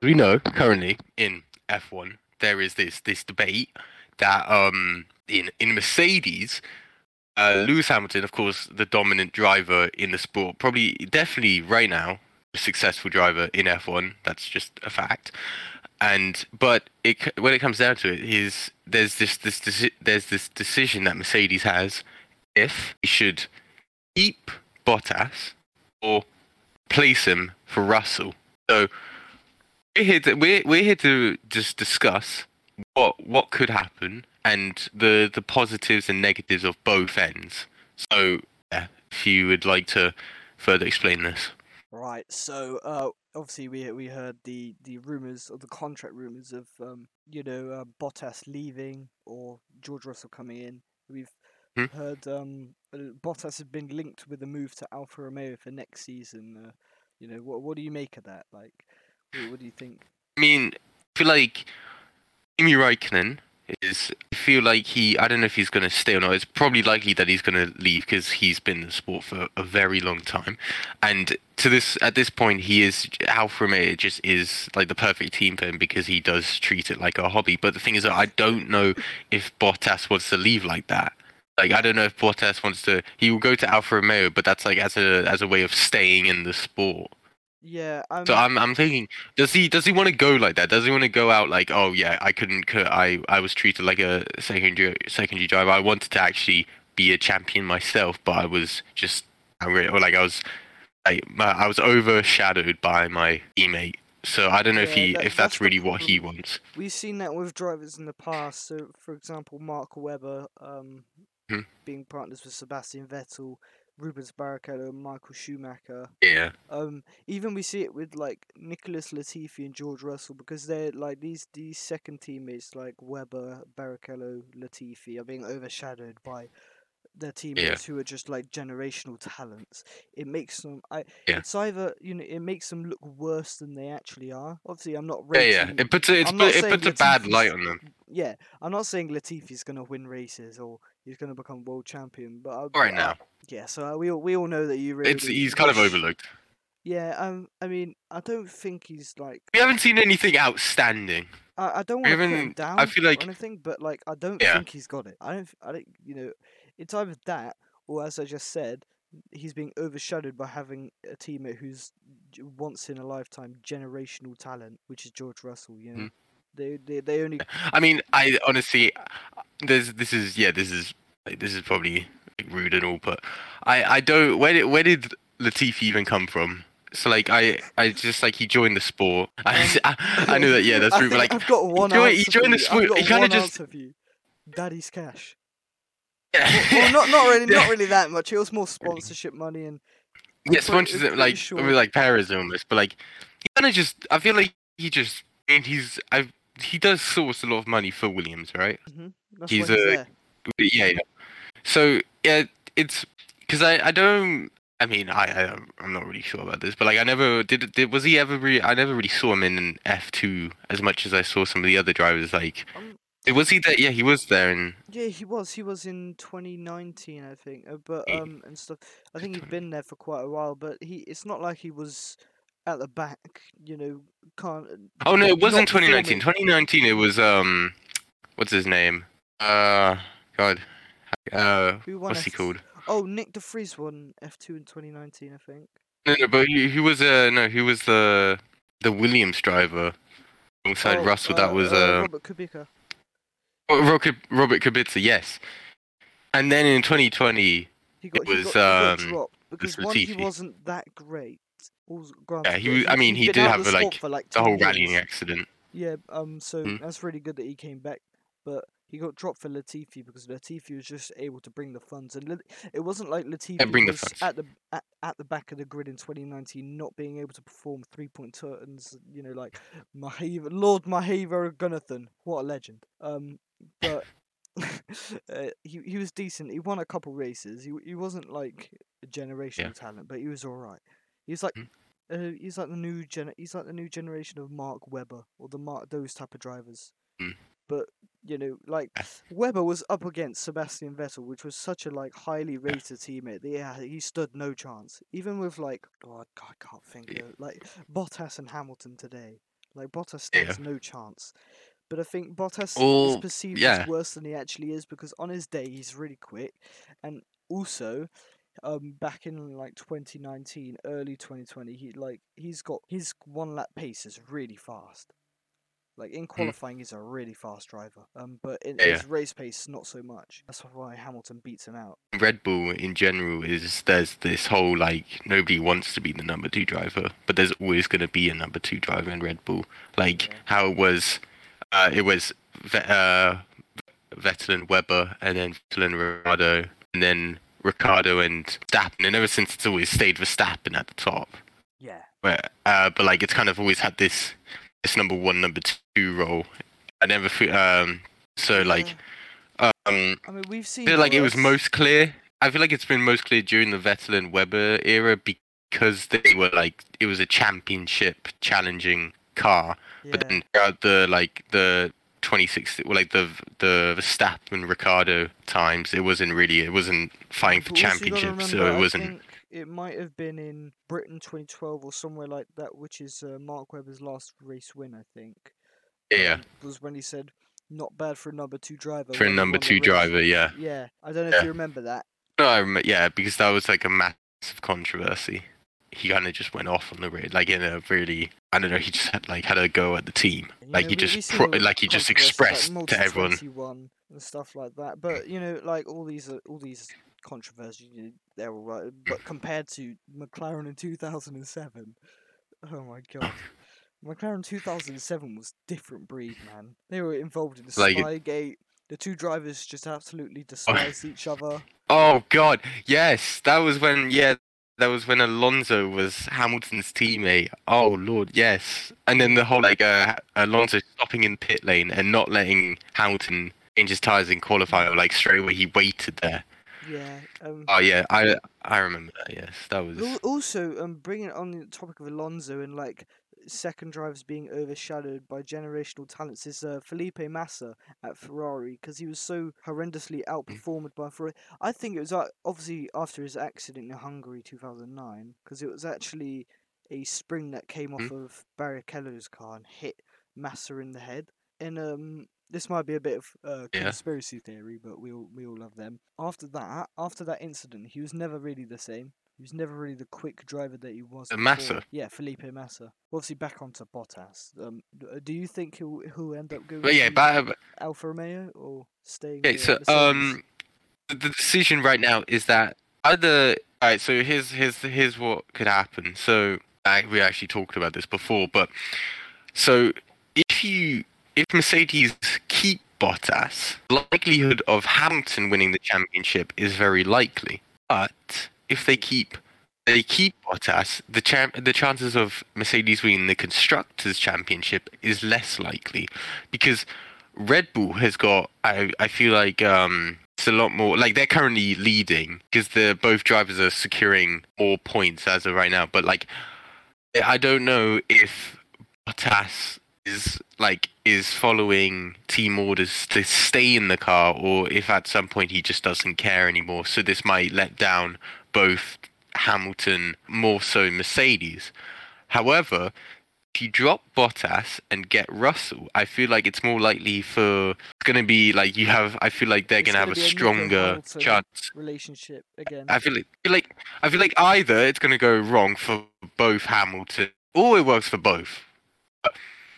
we know currently in F1 there is this this debate that um in in Mercedes, uh, Lewis Hamilton, of course, the dominant driver in the sport, probably definitely right now a successful driver in F1. That's just a fact. And but it when it comes down to it, is there's this this deci- there's this decision that Mercedes has if he should keep Bottas or place him for Russell. So we're here to we're, we're here to just discuss what what could happen and the the positives and negatives of both ends. So yeah, if you would like to further explain this. Right. So, uh, obviously, we we heard the the rumors or the contract rumors of um, you know, uh, Bottas leaving or George Russell coming in. We've Hmm. heard um, uh, Bottas has been linked with a move to Alfa Romeo for next season. Uh, you know, what what do you make of that? Like, what, do you think? I mean, I feel like Kimi Raikkonen is. I feel like he. I don't know if he's going to stay or not. It's probably likely that he's going to leave because he's been in the sport for a very long time, and to this at this point, he is Alfa Romeo just is like the perfect team for him because he does treat it like a hobby. But the thing is, that I don't know if Bottas wants to leave like that. Like I don't know if Bottas wants to. He will go to Alfa Romeo, but that's like as a as a way of staying in the sport. Yeah, um, So I'm I'm thinking, does he does he want to go like that? Does he want to go out like, oh yeah, I couldn't, I I was treated like a secondary secondary driver. I wanted to actually be a champion myself, but I was just downgraded, or like I was, like my, I was overshadowed by my teammate. So I don't know if he that- if that's that's really what he wants. We've seen that with drivers in the past. So, for example, Mark Webber um, Hmm. being partners with Sebastian Vettel, Rubens Barrichello, and Michael Schumacher. Yeah, Um, even we see it with like Nicholas Latifi and George Russell because they're like these these second teammates like Webber, Barrichello, Latifi are being overshadowed by their teammates who are just like generational talents. It makes them. I. Yeah. It's either you know it makes them look worse than they actually are. Obviously, I'm not yeah, rating. yeah. It puts a, it's I'm put, not it puts a bad light on them. Yeah, I'm not saying Latifi's gonna win races or he's gonna become world champion, but I, Right now, yeah. So uh, we all we all know that you really. it's he's kind of overlooked. Yeah, um, I mean, I don't think he's like. We haven't seen anything outstanding. I, I don't want to put him down. I feel like- anything, but like I don't Yeah. think he's got it. I don't. I don't. You know, it's either that or, as I just said, he's being overshadowed by having a teammate who's once in a lifetime generational talent, which is George Russell. You know, Mhm. they they they only. I mean, I honestly, there's this is yeah, this is like, this is probably rude and all, but I I don't where did where did Latifi even come from? So like I I just like he joined the sport. I Um, I, I know that yeah that's rude, but like I've got one joined- he joined the sport- he just- answer for you. Daddy's cash. yeah. Well, not not really, Yeah. not really that much. It was more sponsorship money and. Yeah, pretty like sure- I mean, like Perez almost, but like he kind of just I feel like he just I mean he's I he does source a lot of money for Williams, right? Mhm, That's He's a-. Yeah, yeah. So yeah, it's because I I don't. I mean, I, I I'm not really sure about this, but like I never did. Did was he ever? Really, I never really saw him in an F two as much as I saw some of the other drivers. Like, Um, was he there? Yeah, he was there, and Yeah, he was. He was in 2019, I think. Uh, but um, and stuff. I think he'd been there for quite a while. But he, it's not like he was at the back. You know, can't. oh no, it wasn't not 2019. performing. 2019, it was um, what's his name? Uh, God, uh, Who won what's he F- called? Oh, Nyck de Vries won F2 in 2019, I think. No, no, but he, he was uh no, he was the the Williams driver alongside Oh, Russell. that was uh, Robert Kubica. Oh, Robert, Robert Kubica, yes. And then in 2020, He got, was, he got, he um, dropped because one, he wasn't that great. Granted, he was- I mean, he did have the, like, like the whole 10 rallying accident. Yeah, um, so Mm. that's really good that he came back, but he got dropped for Latifi because Latifi was just able to bring the funds, and Lat- it wasn't like Latifi bring the was funds. at the at, at the back of the grid in 2019, not being able to perform three point turns. You know, like Mahaveer, Lord Mahaveer Gunnathan, what a legend. Um, but uh, he he was decent. He won a couple races. He he wasn't like a generational talent, but he was all right. He was like. Mm. Uh, he's like the new gen. He's like the new generation of Mark Webber or the Mark those type of drivers. Mm. But you know, like Webber was up against Sebastian Vettel, which was such a like highly rated teammate. that, Yeah, he stood no chance. Even with like, God, I can't think Yeah. of like Bottas and Hamilton today. Like Bottas Yeah. stands no chance. But I think Bottas is perceived yeah. as worse than he actually is because on his day he's really quick, and also, um, back in like 2019, early 2020, he like he's got his one lap pace is really fast. Like in qualifying, he's a really fast driver. Um, but in. Yeah, his race pace, not so much. That's why Hamilton beats him out. Red Bull in general is there's this whole like nobody wants to be the number two driver, but there's always going to be a number two driver in Red Bull. Like Yeah. how it was, uh, it was uh, Vettel and Webber, and then Vettel and Ricciardo, and then Ricciardo and Stappen, and ever since it's always stayed Verstappen at the top. Yeah. But uh, but like it's kind of always had this this number one, number two role. I never feel um so like um I mean, we've seen. I feel like it was most clear. I feel like it's been most clear during the Vettel and Webber era because they were like it was a championship challenging car. But then throughout the like the 2016, well, like the the Verstappen Ricciardo times, it wasn't really it wasn't fighting for But also you gotta championships, so it I wasn't. It might have been in Britain 2012 or somewhere like that, which is uh, Mark Webber's last race win, I think. Yeah, um, was when he said, "Not bad for a number two driver." for a number two driver, yeah. Yeah, I don't know Yeah. if you remember that. No, I rem- yeah, because that was like a massive controversy. He kind of just went off on the race, like in a really, I don't know, he just had like had a go at the team, you like know, he just, pro- all the like he just controversies, like expressed to everyone. And stuff like that. But you know, like all these, are, all these know, they're all right. But compared to McLaren in 2007, oh my god. McLaren 2007 was different breed, man. They were involved in the Like Spygate. The two drivers just absolutely despised each other. Oh God, yes, that was when, yeah, that was when Alonso was Hamilton's teammate. Oh Lord, yes, and then the whole like uh, Alonso stopping in pit lane and not letting Hamilton change his tires in qualifying, like straight away he waited there. Yeah. Um, Oh yeah, I I remember that. Yes, that was. Al- Also, um, bringing it on the topic of Alonso and like second drivers being overshadowed by generational talents is uh, Felipe Massa at Ferrari because he was so horrendously outperformed by Ferrari. I think it was uh, obviously after his accident in Hungary 2009 because it was actually a spring that came off of Barrichello's car and hit Massa in the head. And um, this might be a bit of uh, Yeah. conspiracy theory, but we all we all love them. After that, after that incident, he was never really the same. He was never really the quick driver that he was. Massa? Yeah, Felipe Massa. Obviously, back onto Bottas. Um, uh, do you think he'll he'll end up going But yeah, to but Alfa Romeo or staying? Okay, so um, the the decision right now is that either. All right, so here's here's here's what could happen. So I, we actually talked about this before, but so if you if Mercedes keep Bottas, the likelihood of Hamilton winning the championship is very likely. But if they keep they keep Bottas, the champ the chances of Mercedes winning the constructors championship is less likely because Red Bull has got I I feel like um it's a lot more like they're currently leading because the both drivers are securing more points as of right now but like I don't know if Bottas is like is following team orders to stay in the car or if at some point he just doesn't care anymore so this might let down both Hamilton more so Mercedes however if you drop Bottas and get Russell, I feel like it's more likely for it's going to be like you have. I feel like they're going to have a stronger chance. relationship again. I feel like, feel like I feel like either it's going to go wrong for both Hamilton, or it works for both.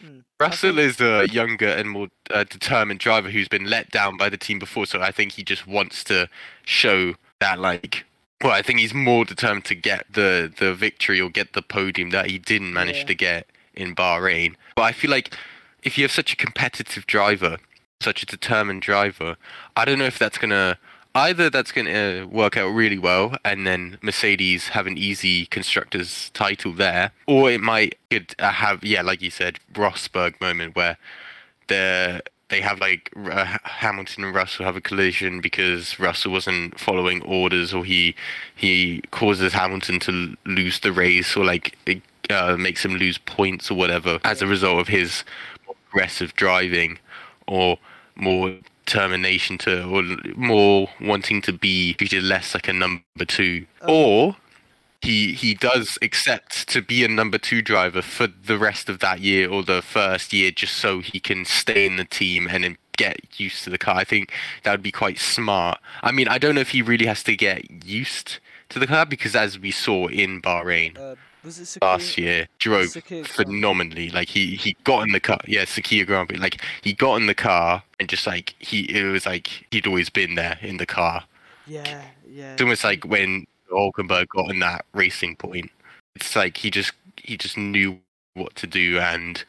Mm. Russell is a younger and more uh, determined driver who's been let down by the team before, so I think he just wants to show that like. Well, I think he's more determined to get the the victory or get the podium that he didn't manage Yeah. to get in Bahrain. But I feel like if you have such a competitive driver, such a determined driver, I don't know if that's gonna either that's gonna work out really well and then Mercedes have an easy constructors title there, or it might uh, have yeah, like you said, Rosberg moment where they they have like uh, Hamilton and Russell have a collision because Russell wasn't following orders or he he causes Hamilton to lose the race or like it uh, makes him lose points or whatever as a result of his aggressive driving or more determination to or more wanting to be treated less like a number two Um, or he he does accept to be a number two driver for the rest of that year or the first year, just so he can stay in the team and get used to the car. I think that would be quite smart. I mean, I don't know if he really has to get used to the car because, as we saw in Bahrain Uh, was it last year, drove Sakhir Grand phenomenally. Like he he got in the car, yeah, Sakhir Grand Prix. Like he got in the car and just like he it was like he'd always been there in the car. Yeah, yeah. It's almost like when Hulkenberg got in that racing point. It's like he just he just knew what to do, and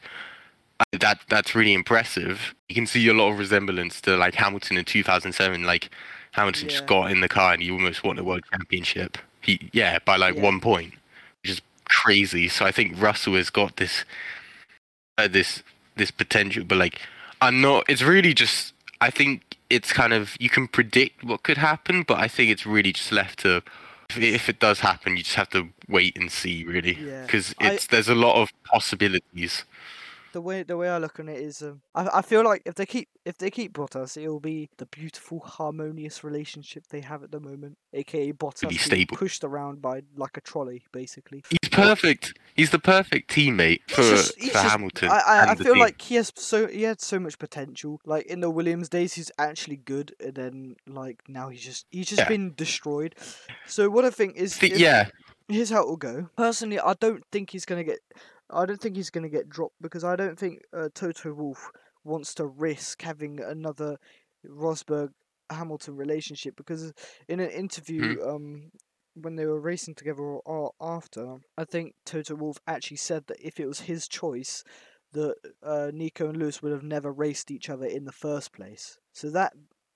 uh, that that's really impressive. You can see a lot of resemblance to like Hamilton in 2007. Like Hamilton Yeah. just got in the car and he almost won the world championship. He yeah by like Yeah. one point, which is crazy. So I think Russell has got this uh, this this potential, but like I'm not. It's really just. I think it's kind of you can predict what could happen, but I think it's really just left to. If it, if it does happen, you just have to wait and see, really, Yeah. because I- it's there's a lot of possibilities. the way the way I look on it is, um, I I feel like if they keep if they keep Bottas, it'll be the beautiful harmonious relationship they have at the moment, aka Bottas being stable. pushed around by like a trolley, basically. Perfect. He's the perfect teammate for just- for just- Hamilton. I I, I feel team. like he has so he had so much potential. Like in the Williams days, he's actually good, and then like now he's just he's just Yeah. been destroyed. So what I think is, Thi- if- yeah, here's how it will go. Personally, I don't think he's gonna get. I don't think he's gonna get dropped because I don't think uh, Toto Wolff wants to risk having another Rosberg Hamilton relationship because in an interview, um, when they were racing together or, or after, I think Toto Wolff actually said that if it was his choice, that uh, Nico and Lewis would have never raced each other in the first place. So that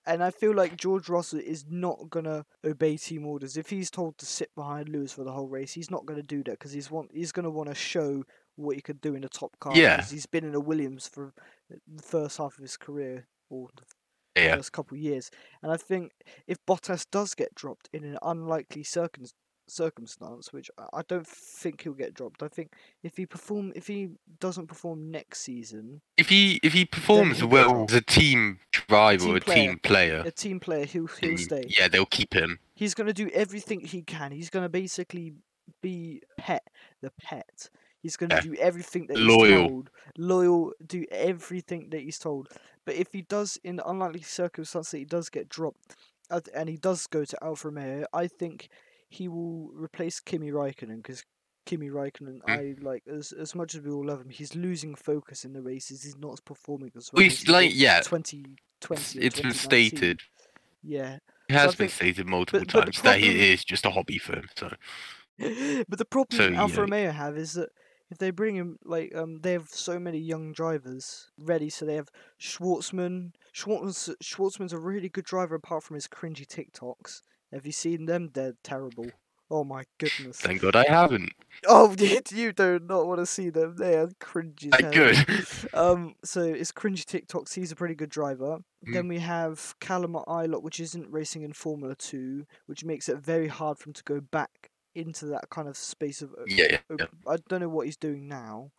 and I feel like George Russell is not gonna obey team orders. If he's told to sit behind Lewis for the whole race, he's not gonna do that because he's want he's gonna want to show what he could do in a top car. Yeah. because he's been in a Williams for the first half of his career or the yeah. first couple of years. And I think if Bottas does get dropped in an unlikely circum- circumstance, which I- don't think he'll get dropped, I think if he perform if he doesn't perform next season, If he if he performs well as a team driver Team or a player. team player, a team player he'll he'll then stay. yeah, they'll keep him. he's going to do everything he can. He's going to basically be pet, the pet. He's going to Yeah. do everything that he's Loyal. told. Loyal, do everything that he's told. But if he does, in the unlikely circumstance that he does get dropped, uh, and he does go to Alfa Romeo, I think he will replace Kimi Raikkonen because Kimi Raikkonen, Mm. I like as as much as we all love him, he's losing focus in the races. He's not performing as well. He's like- yeah, twenty twenty. It's been stated. Yeah. It So has been think- stated multiple but times that he is just a hobby for him. So but the problem So, Alfa. Romeo have is that if they bring him like um they have so many young drivers ready, so they have Shwartzman. Shwartzman's Shwartzman's a really good driver apart from his cringy TikToks. Have you seen them? They're terrible. Oh my goodness. thank God I haven't. Oh, you do not want to see them. They are cringy. hell. good. Um, so it's cringy TikToks. He's a pretty good driver. Mm. Then we have Callum Ilott, which isn't racing in Formula Two, which makes it very hard for him to go back into that kind of space of. Yeah, yeah, yeah. I don't know what he's doing now.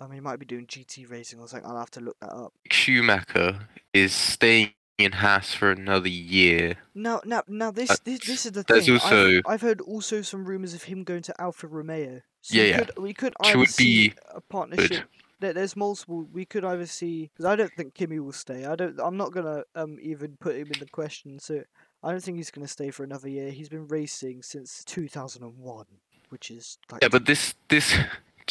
I mean, he might be doing GT racing or something. I'll have to look that up. Schumacher is staying in Haas for another year. Now, now, now, this Uh, this, this is the thing. also- I've, I've heard also some rumors of him going to Alfa Romeo. So Yeah, we yeah. Could, we could either see be a partnership. There, there's multiple. We could either see because I don't think Kimi will stay. I don't. I'm not gonna um even put him in the question. So I don't think he's gonna stay for another year. He's been racing since 2001, which is like Yeah, but this this.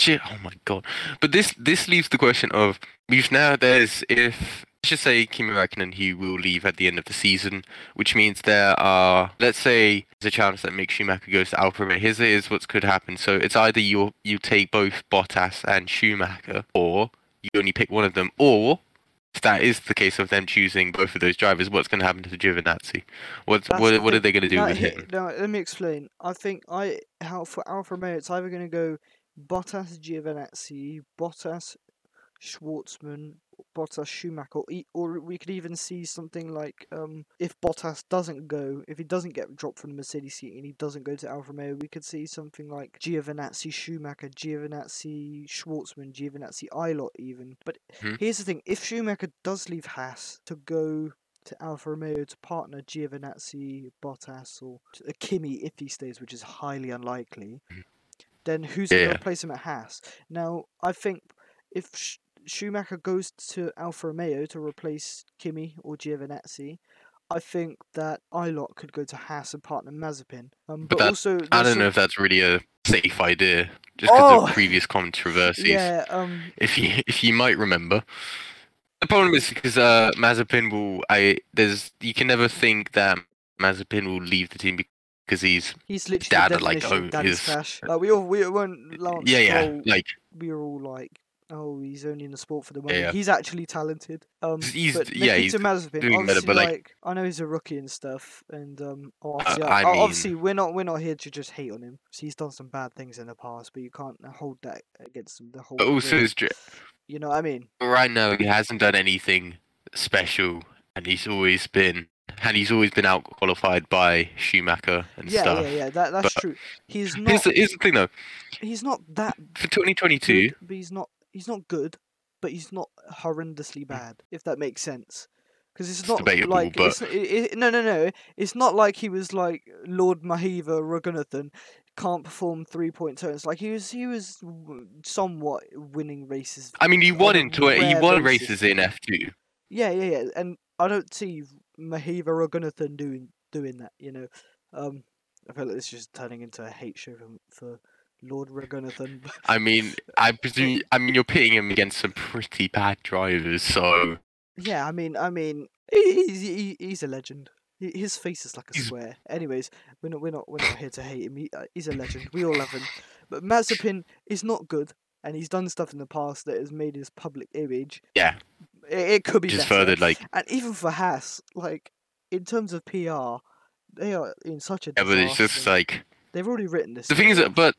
Oh my god! But this this leaves the question of we've there's if let's just say Kimi Räikkönen he will leave at the end of the season, which means there are let's say there's a chance that Mick Schumacher goes to Alfa Romeo. Here's here's what's could happen. So it's either you you take both Bottas and Schumacher, or you only pick one of them, or if that is the case of them choosing both of those drivers, what's going to happen to Giovinazzi? What That's what, what are they going to do with him? now, let me explain. I think I how for Alfa Romeo, it's either going to go Bottas, Giovinazzi, Bottas, Shwartzman, Bottas, Schumacher, or, or we could even see something like um if Bottas doesn't go, if he doesn't get dropped from the Mercedes seat and he doesn't go to Alfa Romeo, we could see something like Giovinazzi, Schumacher, Giovinazzi, Shwartzman, Giovinazzi, Ilott even. But Mhm. here's the thing: if Schumacher does leave Haas to go to Alfa Romeo to partner Giovinazzi, Bottas, or uh, Kimi if he stays, which is highly unlikely, Mhm. then who's going to replace him at Haas? Now, I think if Schumacher goes to Alfa Romeo to replace Kimi or Giovinazzi, I think that Ilott could go to Haas and partner Mazepin. Um, but that- also, I don't know if that's really a safe idea, just because Oh! of previous controversies. Yeah, um, If you if you might remember, the problem is because uh, Mazepin will. I there's you can never think that Mazepin will leave the team because he's he's literally Dad, like, oh, daddy's is- cash. Like we all we weren't Lance yeah yeah Stroll, like we were all like, oh, he's only in the sport for the money. yeah. He's actually talented. Um, He's- but yeah, Nikita he's Mazepin, doing better, but, like- like, I know he's a rookie and stuff, and um, obviously, I I- mean- obviously, we're not we're not here to just hate on him. 'cause He's done some bad things in the past, but you can't hold that against him the whole. but also his you know what I mean? right now he hasn't done anything special, and he's always been and he's always been out qualified by Schumacher and Yeah, stuff. yeah, yeah. That that's but true. He's Here's not the, here's the thing though, he's not that for 2022, good, but he's not he's not good, but he's not horrendously bad. If that makes sense, because it's, It's not like but- it's, it, it, no, no, no. It's not like he was like Lord Mahaveer Raghunathan can't perform three point turns. Like he was, he was somewhat winning races. I mean, he won a in he won basis. races in F2. Yeah, yeah, yeah. And I don't see Mahaveer Raghunathan doing doing that. You know, um, I feel like this is just turning into a hate show for, for Lord Raghunathan. I mean, I presume. I mean, you're pitting him against some pretty bad drivers, so Yeah, I mean, I mean, he's he, he's a legend. His face is like a He's- square. Anyways, we're not we're not we're not here to hate him. He, uh, he's a legend. We all love him. But Mazepin is not good, and he's done stuff in the past that has made his public image. Yeah. it, it could be just better. furthered like And even for Haas, like in terms of PR, they are in such a yeah, but it's just like They've already written this. the thing is that, but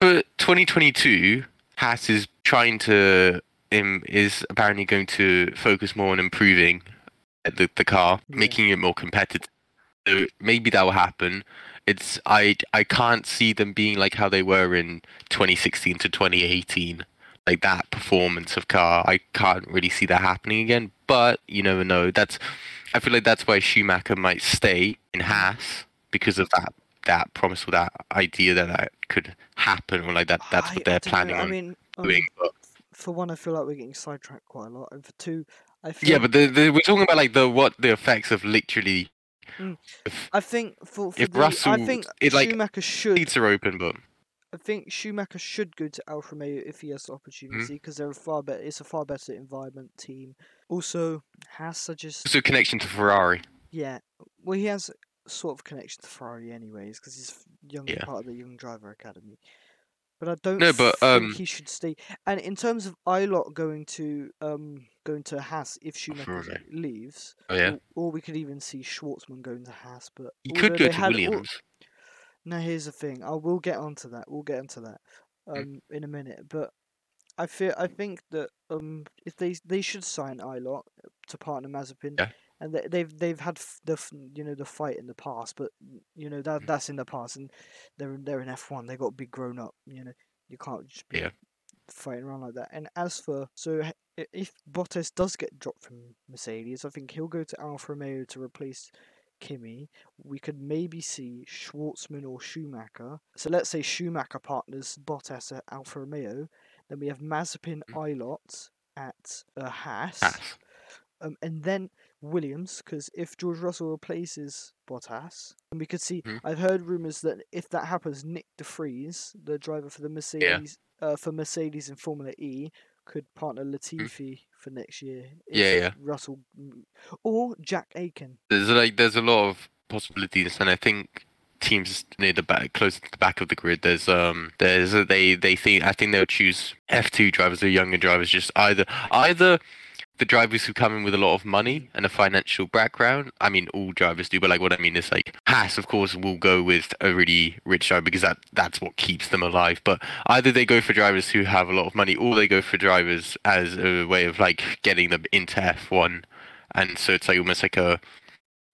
for 2022, Haas is trying to um, is apparently going to focus more on improving the the car, Yeah. making it more competitive. So maybe that will happen. It's I I can't see them being like how they were in 2016 to 2018. Like that performance of car, I can't really see that happening again. But you never know. That's I feel like that's why Schumacher might stay in Haas because of that that promise or that idea that that could happen or like that that's what I they're know, planning I on mean, um, doing. But for one, I feel like we're getting sidetracked quite a lot, and for two, I feel yeah, but the, the, we're talking about like the what the effects of literally. Mm. If I think for, for if the, I think it, like, Schumacher should. seats are open, but I think Schumacher should go to Alfa Romeo if he has the Mm-hmm. opportunity because they're a far better. It's a far better environment team. Also, Haas are just also connection to Ferrari. yeah. Well, he has sort of connection to Ferrari anyways because he's young Yeah. part of the Young Driver Academy. But I don't No, but, think um, he should stay. And in terms of Ilott going to um going to Haas if Schumacher Ferrari. leaves, Oh yeah, or, or we could even see Shwartzman going to Haas. But he could go to had Williams. now here's the thing. I will get onto that. We'll get onto that um Mm. in a minute. But I feel I think that um if they they should sign Ilott to partner Mazepin. Yeah. And they, they've they've had the you know the fight in the past, but you know that Mm. that's in the past, and they're they're in F one. They got to be grown up. You know you can't just be Yeah. fighting around like that. And as for so if Bottas does get dropped from Mercedes, I think he'll go to Alfa Romeo to replace Kimi, we could maybe see Shwartzman or Schumacher. So let's say Schumacher partners Bottas at Alfa Romeo. Then we have Mazepin Ilott at uh, Haas. Haas. Um, and then Williams, because if George Russell replaces Bottas, and we could see, Mhm. I've heard rumours that if that happens, Nyck de Vries, the driver for the Mercedes, uh, for Mercedes in Formula E, could partner Latifi for next year. Yeah, yeah. Russell, or Jack Aitken. There's like there's a lot of possibilities, and I think teams near the back, close to the back of the grid. There's um there's they they think I think they'll choose F2 drivers or younger drivers, just either either the drivers who come in with a lot of money and a financial background. I mean, all drivers do, but like what I mean is like Haas, of course, will go with a really rich driver because that that's what keeps them alive. But either they go for drivers who have a lot of money, or they go for drivers as a way of like getting them into F1, and so it's like almost like a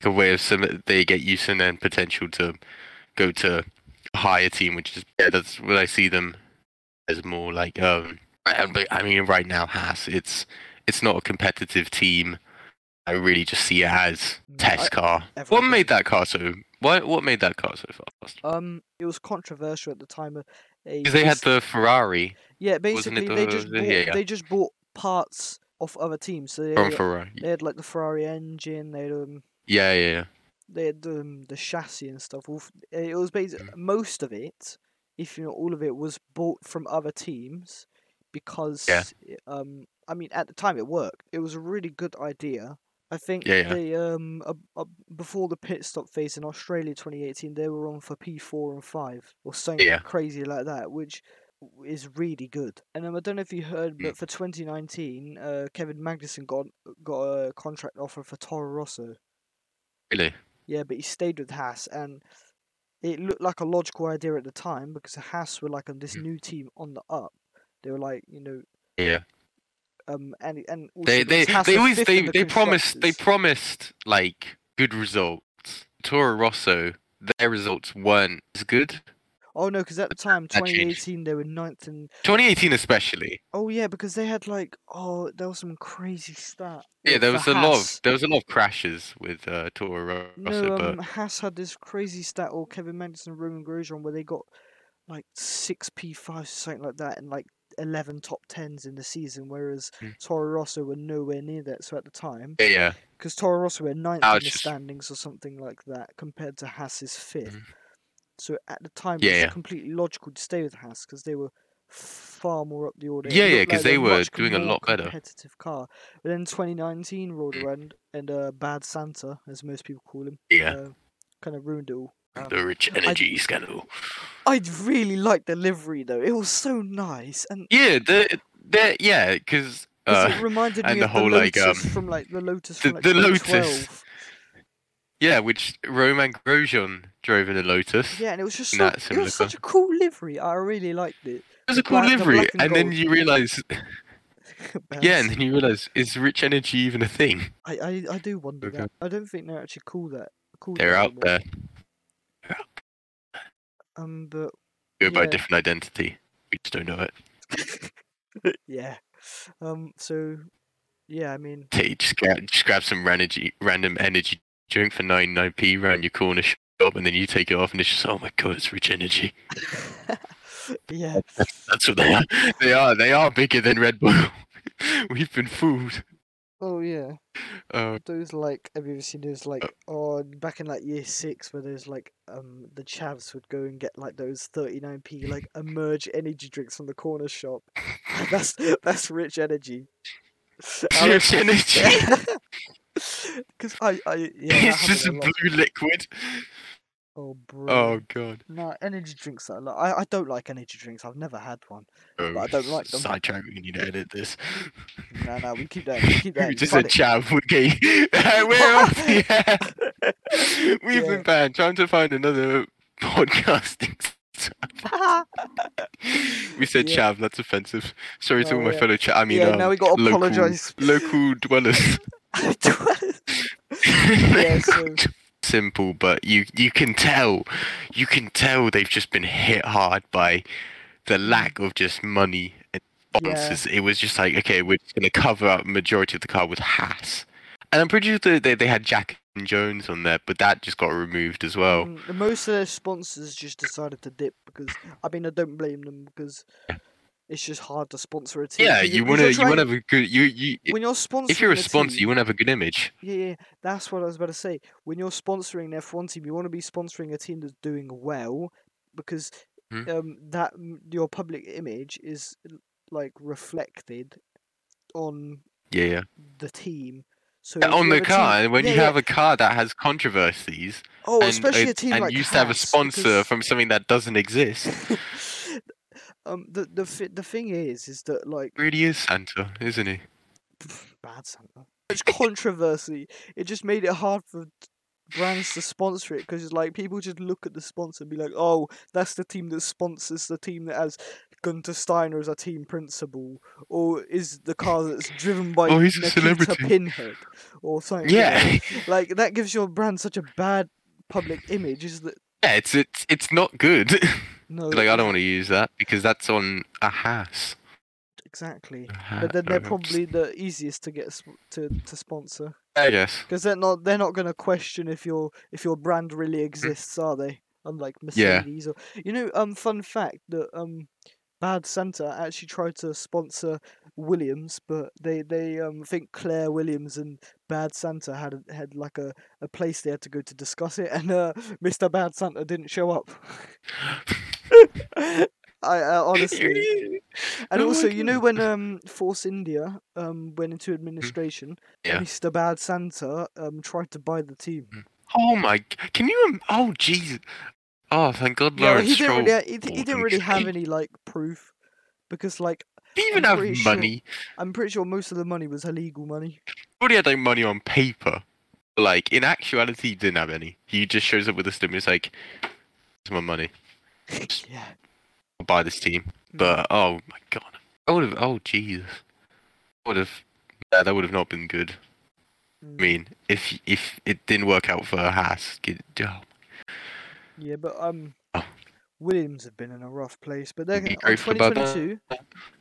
a way of some they get used and then potential to go to a higher team, which is yeah, that's what I see them as more like um. I mean, right now, Haas, it's it's not a competitive team. I really just see it as Mm, I- test car. What made that car so? What what made that car so fast? Um, it was controversial at the time. uh, Because they had the Ferrari yeah, basically they just the- bought, yeah, yeah. they just bought parts off other teams. So they, from had, Ferrari. they had like the Ferrari engine. They had um, Yeah, yeah, yeah. they had um, the chassis and stuff. It was basically Mm. most of it, if not all of it, was bought from other teams because it- um, I mean at the time it worked. It was a really good idea. I think Yeah, yeah. they um uh, uh, before the pit stop phase in Australia 2018 they were on for P4 and 5 or something Yeah. crazy like that, which is really good. And um, I don't know if you heard, Mm. but for 2019, uh, Kevin Magnussen got got a contract offer for Toro Rosso. Really? Yeah, but he stayed with Haas, and it looked like a logical idea at the time because Haas were like on this Mm. new team on the up. They were like, you know, Yeah. um, and and They they they always they the they promised they promised like good results. Toro Rosso, their results weren't as good. Oh no, because at the time, 2018, they were ninth in. 2018 especially. Oh yeah, because they had like, oh, there was some crazy stat. Yeah, there was a lot of there was a lot of crashes with uh, Toro Rosso, No, but um, Haas had this crazy stat, or Kevin Magnussen and Romain Grosjean, where they got like six P5s, something like that, and like 11 top 10s in the season, whereas Mm. Toro Rosso were nowhere near that. So at the time, yeah, yeah, because Toro Rosso were ninth in the standings or something like that, compared to Haas's 5th. Mhm. So at the time, Yeah, it was yeah. completely logical to stay with Haas because they were far more up the order. Yeah, yeah, because like they were doing a lot better. Competitive car, but then 2019 rolled Mm. around and uh, Bad Santa, as most people call him, yeah. uh, kind of ruined it all. Um, the rich energy scandal. I really liked the livery though; it was so nice, and Yeah, the the yeah, because uh, it reminded me the of whole, the like, Lotus um, from like the Lotus the- from like the Lotus. 2012. yeah, which Romain Grosjean drove in a Lotus. Yeah, and it was just so, it was such a cool livery. I really liked it. It was a cool black- livery, and and then you realize, yeah, and then you realize, is rich energy even a thing? I, I I do wonder Okay. that. I don't think they're actually cool that cool. They're out anymore. there, Um, but go by a Yeah. different identity. We just don't know it. yeah. Um. So, yeah. I mean, Hey, just grab, just grab some energy, random energy drink for nine nine p round your corner shop, and then you take it off, and it's just, oh my god, it's rich energy. yeah. That's what they are. They are. They are bigger than Red Bull. We've been fooled. Oh yeah. Uh, Those like, have you ever seen those like, Uh. oh, back in like year six, where there's like, um, the chavs would go and get like those 39p like emerge energy drinks from the corner shop. that's that's rich energy. Rich energy. Because I, I, yeah, it's just a happened a lot. blue liquid. Oh, bro. Oh god. No, energy drinks. I, li- I I don't like energy drinks. I've never had one. Oh, But I don't like them. Sidetrack. We need to edit this. No, no, we keep that. We keep that. we just said chav. Okay. We're off the air. We've Yeah. been banned. Trying to find another podcasting. we said Yeah. chav. That's offensive. Sorry to Oh, all my yeah. fellow chav. I mean, yeah, um, now we got to local, apologise. Local dwellers. yeah, so simple, but you you can tell, you can tell they've just been hit hard by the lack of just money and Yeah. sponsors. It was just like, okay, we're just gonna cover up majority of the car with Haas, and I'm pretty sure that they they had Jack and Jones on there, but that just got removed as well. mm, most of their sponsors just decided to dip because I mean I don't blame them because it's just hard to sponsor a team. Yeah, you wanna you're wanna have a good you you. when you're sponsoring If you're a sponsor, team, you want to have a good image. Yeah, yeah, that's what I was about to say. When you're sponsoring an F1 team, you want to be sponsoring a team that's doing well, because Mhm. um, that your public image is like reflected on Yeah, yeah. the team. So Yeah, on the team- car, and when yeah, you have a car that has controversies, oh, and, especially a team and like used to have a sponsor because- from something that doesn't exist, um, the the fi- the thing is, is that like really is Santa, isn't he? bad Santa. It's controversy. It just made it hard for brands to sponsor it because it's like people just look at the sponsor and be like, "Oh, that's the team that sponsors the team that has Guenther Steiner as a team principal, or is the car that's driven by Oh, he's a celebrity." Pinhead, or something." Yeah. like that gives your brand such a bad public image. Is that Yeah, it's it's it's not good. No? like I don't want to use that because that's on a house. exactly. But then they're probably the easiest to get sp- to to sponsor I guess. because they're not they're not gonna question if your if your brand really exists, are they? Unlike Mm. Yeah. Mercedes or you know, um, fun fact that um, Bad Santa actually tried to sponsor Williams, but they they um think Claire Williams and Bad Santa had had like a, a place they had to go to discuss it, and uh, Mr. Bad Santa didn't show up. I uh, honestly. And Oh also, you know when um Force India um went into administration, Mm. Yeah. Mr. Bad Santa um tried to buy the team. Oh my! Can you? Oh Jesus! Oh, thank God, Yeah, Lawrence he didn't Stroll. really he, he didn't really have any like proof because like He didn't even I'm have pretty sure- money. I'm pretty sure most of the money was illegal money. He already had like money on paper. Like in actuality, he didn't have any. He just shows up with a slim. He's like, "Here's my money. Yeah. I'll buy this team." But oh my God! I would have. Oh Jesus! Would have. Yeah, that would have not been good. I Mm. mean, if if it didn't work out for Haas, get, oh, Yeah, but um, Oh. Williams have been in a rough place, but they're gonna, on grateful about that. 2022.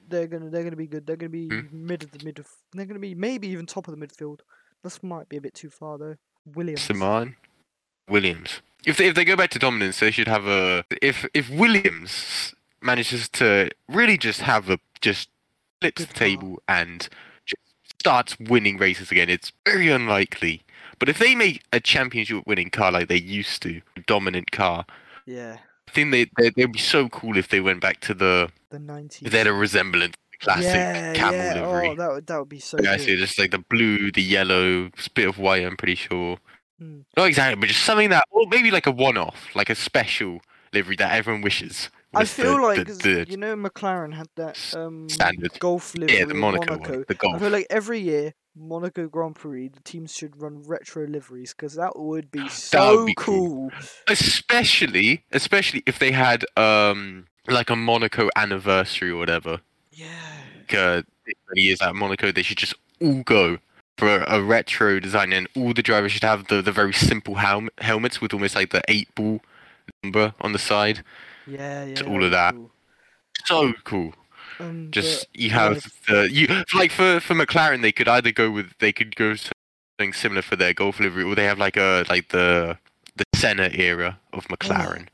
They're gonna they're gonna be good. They're gonna be Hmm. mid of the mid. They're gonna be maybe even top of the midfield. This might be a bit too far though. Williams. Saman, Williams. If they, if they go back to dominance, they should have a. If if Williams manages to really just have a just flips the table and just starts winning races again, it's very unlikely. But if they make a championship winning car like they used to, dominant car, Yeah, I think they they they'd be so cool if they went back to the the 90s. they had a resemblance to the classic yeah, camel yeah. Oh, livery. Oh, that would that would be so Yeah, good. so just like the blue, the yellow, bit of white. I'm pretty sure. Mm. Not exactly, but just something that, or maybe like a one-off, like a special livery that everyone wishes. I feel the, like the, the you know McLaren had that um standard. Gulf livery yeah, the Monaco, Monaco. one, the I feel like every year Monaco Grand Prix, the teams should run retro liveries because that would be so be cool. cool. Especially, especially if they had um like a Monaco anniversary or whatever. Yeah. Like, uh, years at Monaco, they should just all go for a, a retro design, and all the drivers should have the, the very simple helm- helmets with almost like the eight ball number on the side. Yeah, yeah. all of that. cool. So cool. Um, Just you yeah, have the you like for for McLaren they could either go with they could go something similar for their Gulf livery or they have like a like the the Senna era of McLaren.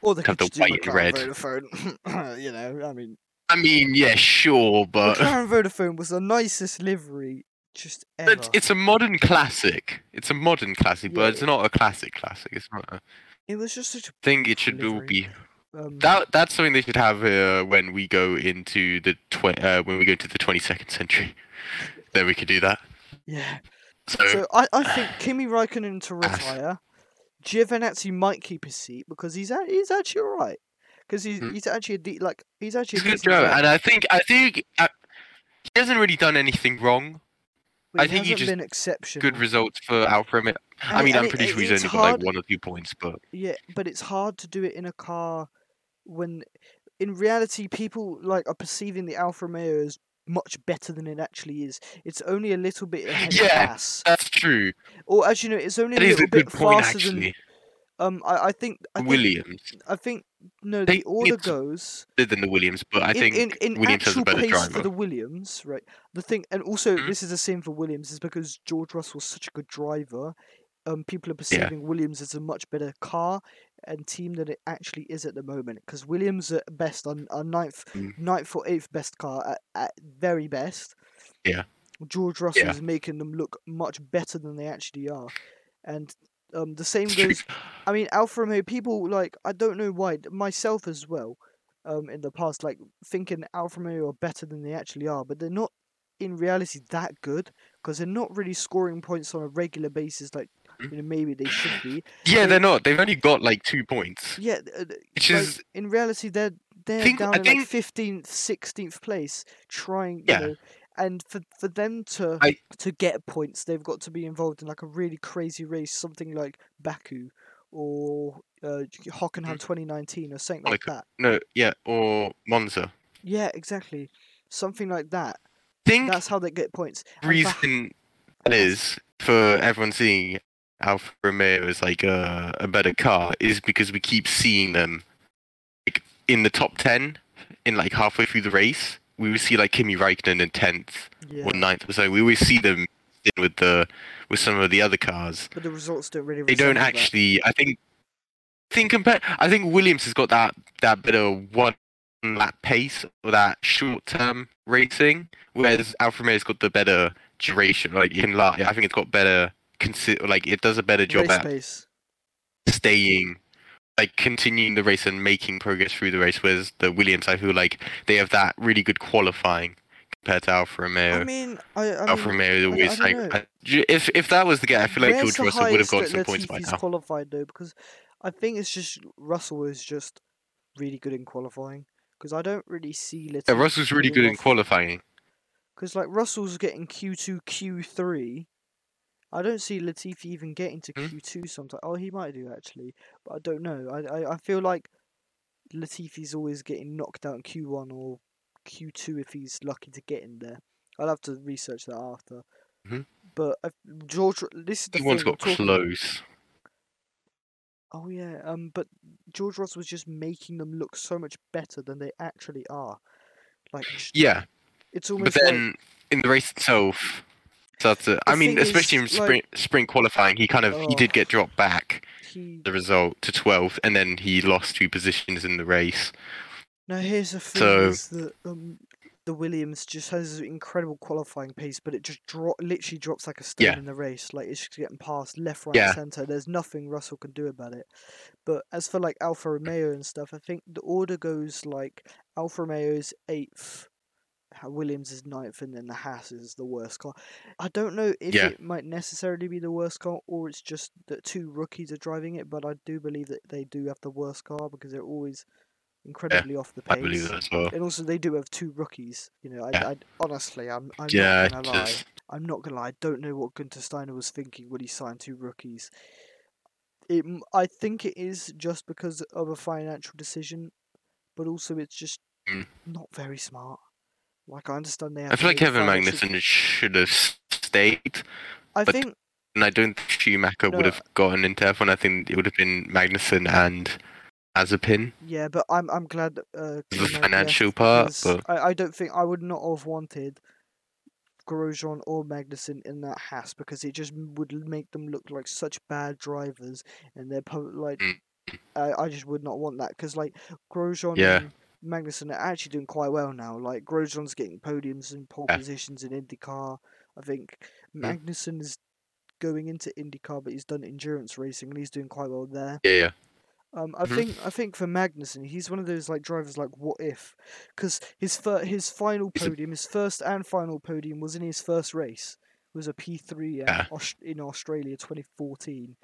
or they have the white and red. Vodafone. you know, I mean, I mean, yeah, sure, but McLaren Vodafone was the nicest livery just ever. it's, it's a modern classic. It's a modern classic, Yeah, but it's it- not a classic classic. It's not. A, It was just such a I think it should all be um, that. That's something they should have uh, when we go into the tw- uh, when we go into the twenty second century. then we could do that. yeah. So, So I, I think Kimi Raikkonen to retire. Giovinazzi might keep his seat because he's a, he's actually alright. Because he's Hmm. he's actually a de- like he's actually he's a good driver, and I think I think uh, he hasn't really done anything wrong. I think he just been exceptional. good results for Alfa Romeo. I mean, and I'm it- pretty it- sure he's only got like one or two points, but Yeah, but it's hard to do it in a car when, in reality, people like are perceiving the Alfa Romeo as much better than it actually is. It's only a little bit ahead of Yeah, gas, that's true. or as you know, it's only That a little a bit point, faster actually. than. Um, I, I think I think, Williams, I think no, They- the order goes better than the Williams, but I in, think in, in Williams has a better pace for the Williams, right? The thing, and also Mhm. this is the same for Williams, is because George Russell was such a good driver. Um, people are perceiving Williams as a much better car and team than it actually is at the moment. Because Williams at best on are ninth, Mm. ninth or eighth best car at, at very best. Yeah. George Russell Yeah. is making them look much better than they actually are, and um, the same goes I mean, Alfa Romeo people like I don't know why myself as well. Um, in the past, like thinking Alfa Romeo are better than they actually are, but they're not in reality that good because they're not really scoring points on a regular basis like Mm. you know maybe they should be. Yeah, they- they're not. They've only got like two points. Yeah, uh, Which like, is- in reality they're they're think- down I in like fifteenth, sixteenth place, trying you Yeah. know, and for for them to I- to get points, they've got to be involved in like a really crazy race, something like Baku or uh, Hockenheim 2019 or something like Mm. Monaco. that. No, yeah, or Monza. Yeah, exactly, something like that. think That's how they get points. And reason that is for everyone seeing Alfa Romeo as like a, a better car is because we keep seeing them like in the top ten in like halfway through the race. We would see like Kimi Raikkonen in tenth yeah, or ninth or so. We always see them in with the with some of the other cars. But the results don't really. They don't resemble that. actually. I think. I think compare. I think Williams has got that that bit of one lap pace or that short term racing, whereas Alfa Romeo's got the better duration. Like you can, la- I think it's got better. Consi- like it does a better job race at pace. staying like continuing the race and making progress through the race whereas the williams i feel like they have that really good qualifying compared to alfa romeo I mean, I, I alfa romeo is I always don't like know. If if that was the case i feel like where's george russell would have got some points by now qualified though? Because I think it's just Russell is just really good in qualifying. Because I don't really see Latifi. yeah, russell's really good in qualifying Because like Russell's getting Q two, Q three. I don't see Latifi even getting to Hmm? Q two sometimes. Oh, he might do actually, but I don't know. I, I, I feel like Latifi's always getting knocked out in Q one or Q two if he's lucky to get in there. I'll have to research that after. Mhm. But uh, George, this is the he once thing. I'm got talking- close Oh yeah, um, but George Ross was just making them look so much better than they actually are. Like, yeah it's but almost like then in the race itself that's it. I mean, especially in is, sprint sprint qualifying, he kind of he did Oh. get dropped back he. the result to 12th, and then he lost two positions in the race. Now here's the thing: So- is that um, the Williams just has an incredible qualifying pace, but it just drop literally drops like a stone Yeah. in the race. Like it's just getting passed left, right, Yeah. centre. There's nothing Russell can do about it. But as for like Alfa Romeo and stuff, I think the order goes like Alfa Romeo's eighth. Williams is ninth, and then the Haas is the worst car. I don't know if Yeah. it might necessarily be the worst car, or it's just that two rookies are driving it. But I do believe that they do have the worst car because they're always incredibly off the pace. I believe that as well. And also, they do have two rookies. You know, I, Yeah. I honestly, I'm, I'm Yeah, not gonna lie. I'm not gonna lie. I don't know what Guenther Steiner was thinking when he signed two rookies. It, I think it is just because of a financial decision, but also it's just Mm. not very smart. Like I understand they have. I feel like Kevin Magnussen should have stayed, I but think and I don't think Schumacher would have gotten into F1. I think it would have been Magnussen and Mazepin. yeah, but I'm I'm glad that uh, The financial part, but- I, I don't think I would not have wanted Grosjean or Magnussen in that Haas because it just would make them look like such bad drivers and they're like Mm. I, I just would not want that because like Grosjean Yeah. and Magnussen are actually doing quite well now. Like Grosjean's getting podiums and pole Yeah. positions in IndyCar. I think Mm. Magnussen is going into IndyCar, but he's done endurance racing and he's doing quite well there. Yeah, yeah. Um, I Mhm. think I think for Magnussen, he's one of those like drivers like what if, because his fir- his final podium, his first and final podium was in his first race. It was a P three Yeah. Aus- in Australia, 2014.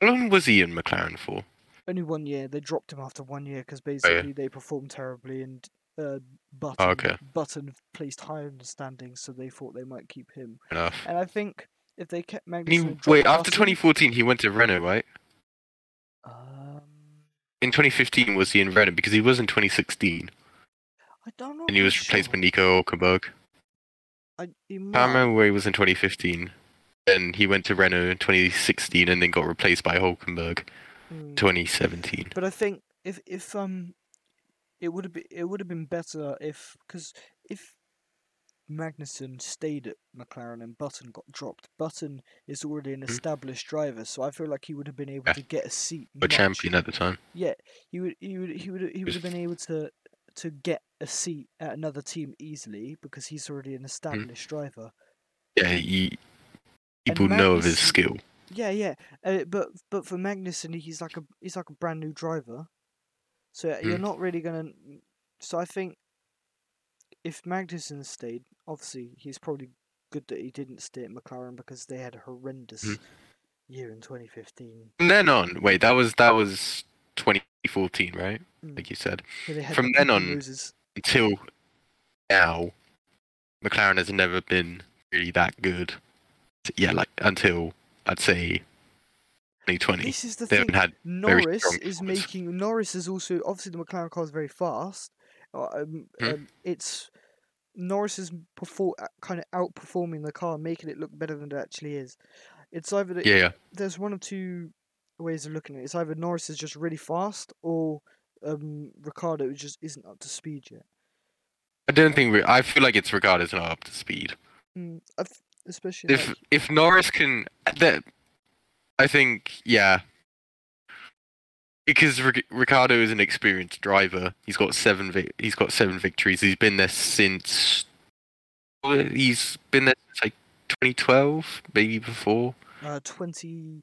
How long was he in McLaren for? Only one year. They dropped him after one year because Oh, yeah. basically they performed terribly and uh, Button Oh, okay. Button placed higher in the standings, so they thought they might keep him. Enough. And I think if they kept Magnussen, he, wait, after Button- 2014, he went to Renault, right? um, In 2015, was he in Renault? Because he was in 2016, I don't know. and he was replaced by Nico Hulkenberg. I, I remember where he was in 2015. Then he went to Renault in 2016, and then got replaced by Hulkenberg mm. 2017. But I think if if um, it would have been it would have been better if because if Magnussen stayed at McLaren and Button got dropped, Button is already an Mhm. established driver, so I feel like he would have been able Yeah. to get a seat. A much- champion at the time. Yeah, he would he would he would he would have been able to to get a seat at another team easily because he's already an established driver. Yeah, he, people know of his skill. Yeah, yeah. Uh, but but for Magnussen, he's like a he's like a brand new driver, so you're Mm. not really gonna. So I think if Magnussen stayed, obviously he's probably good that he didn't stay at McLaren because they had a horrendous Mm. year in 2015. From then on, wait, that was that was 2014, right? Mm. Like you said. had from then on-. Until now, McLaren has never been really that good. Yeah, like until I'd say 2020. This is the They thing. Norris is making Norris is also obviously the McLaren car is very fast. uh, Um, Mhm. um, it's Norris is perfor- kind of outperforming the car, making it look better than it actually is. It's either that yeah, yeah. there's one of two ways of looking at it. It's either Norris is just really fast, or um, Ricciardo just isn't up to speed yet. I don't think we, I feel like it's Ricciardo's not up to speed. Mm, I, th- especially if like, if Norris can, that I think yeah, because Ric- Ricciardo is an experienced driver. He's got seven. Vi- he's got seven victories. He's been there since. He's been there since like 2012, maybe before. uh, 2011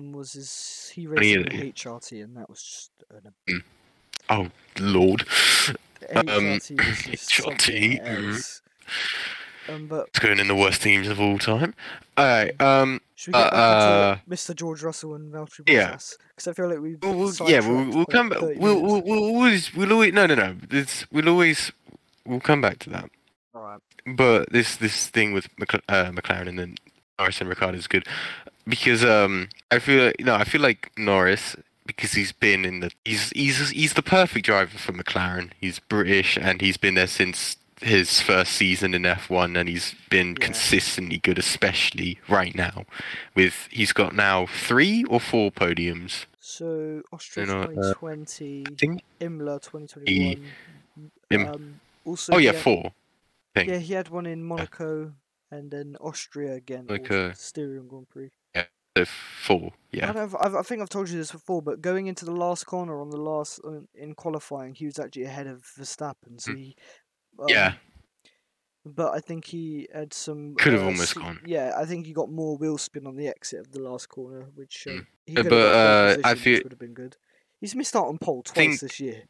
Um, was his he raced in HRT and that was just an, oh Lord, the Um, HRT was just something HRT, else. Um, but it's going in the worst teams of all time. All right. Um. should we get Uh, back uh, into Mr. George Russell and Valtteri yeah. Bottas? Because I feel like we We'll, we'll, yeah, we'll, we'll come back. We'll, we'll, we'll always, we'll always, no, no, no. It's, we'll always, we'll come back to that. All right. But this, this thing with McL- uh, McLaren and then Norris and Ricciardo is good because um, I feel, like, no, I feel like Norris because he's been in the, he's, he's, he's the perfect driver for McLaren. He's British and he's been there since his first season in F1 and he's been Yeah. consistently good, especially right now. With he's got now three or four podiums. So Austria know, uh, 2020, I think Imola 2021. Im- um, also, Oh yeah, had- four. Yeah, he had one in Monaco and then Austria again. Like a- Styrian Grand Prix. So four. I, Yeah. don't know I've, I think I've told you this before, but going into the last corner on the last uh, in qualifying, he was actually ahead of Verstappen. So Mm. he, Yeah. um, But I think he had some. Could have uh, almost gone. Yeah, I think he got more wheel spin on the exit of the last corner, which uh, Mm. he could but, uh, I feel- would have been good. He's missed out on pole twice Think- this year.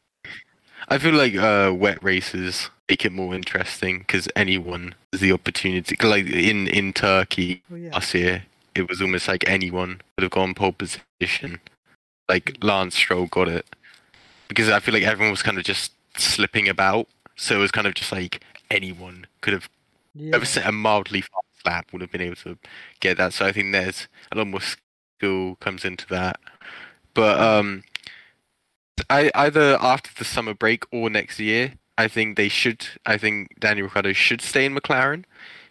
I feel like uh, wet races make it more interesting because anyone has the opportunity. Like in in Turkey Oh yeah. last year, it was almost like anyone could have gone pole position. Like Lance Stroll got it because I feel like everyone was kind of just slipping about, so it was kind of just like anyone could have Yeah. whoever set a mildly fast lap would have been able to get that. So I think there's a lot more skill comes into that. But um, I either after the summer break or next year, I think they should. I think Daniel Ricciardo should stay in McLaren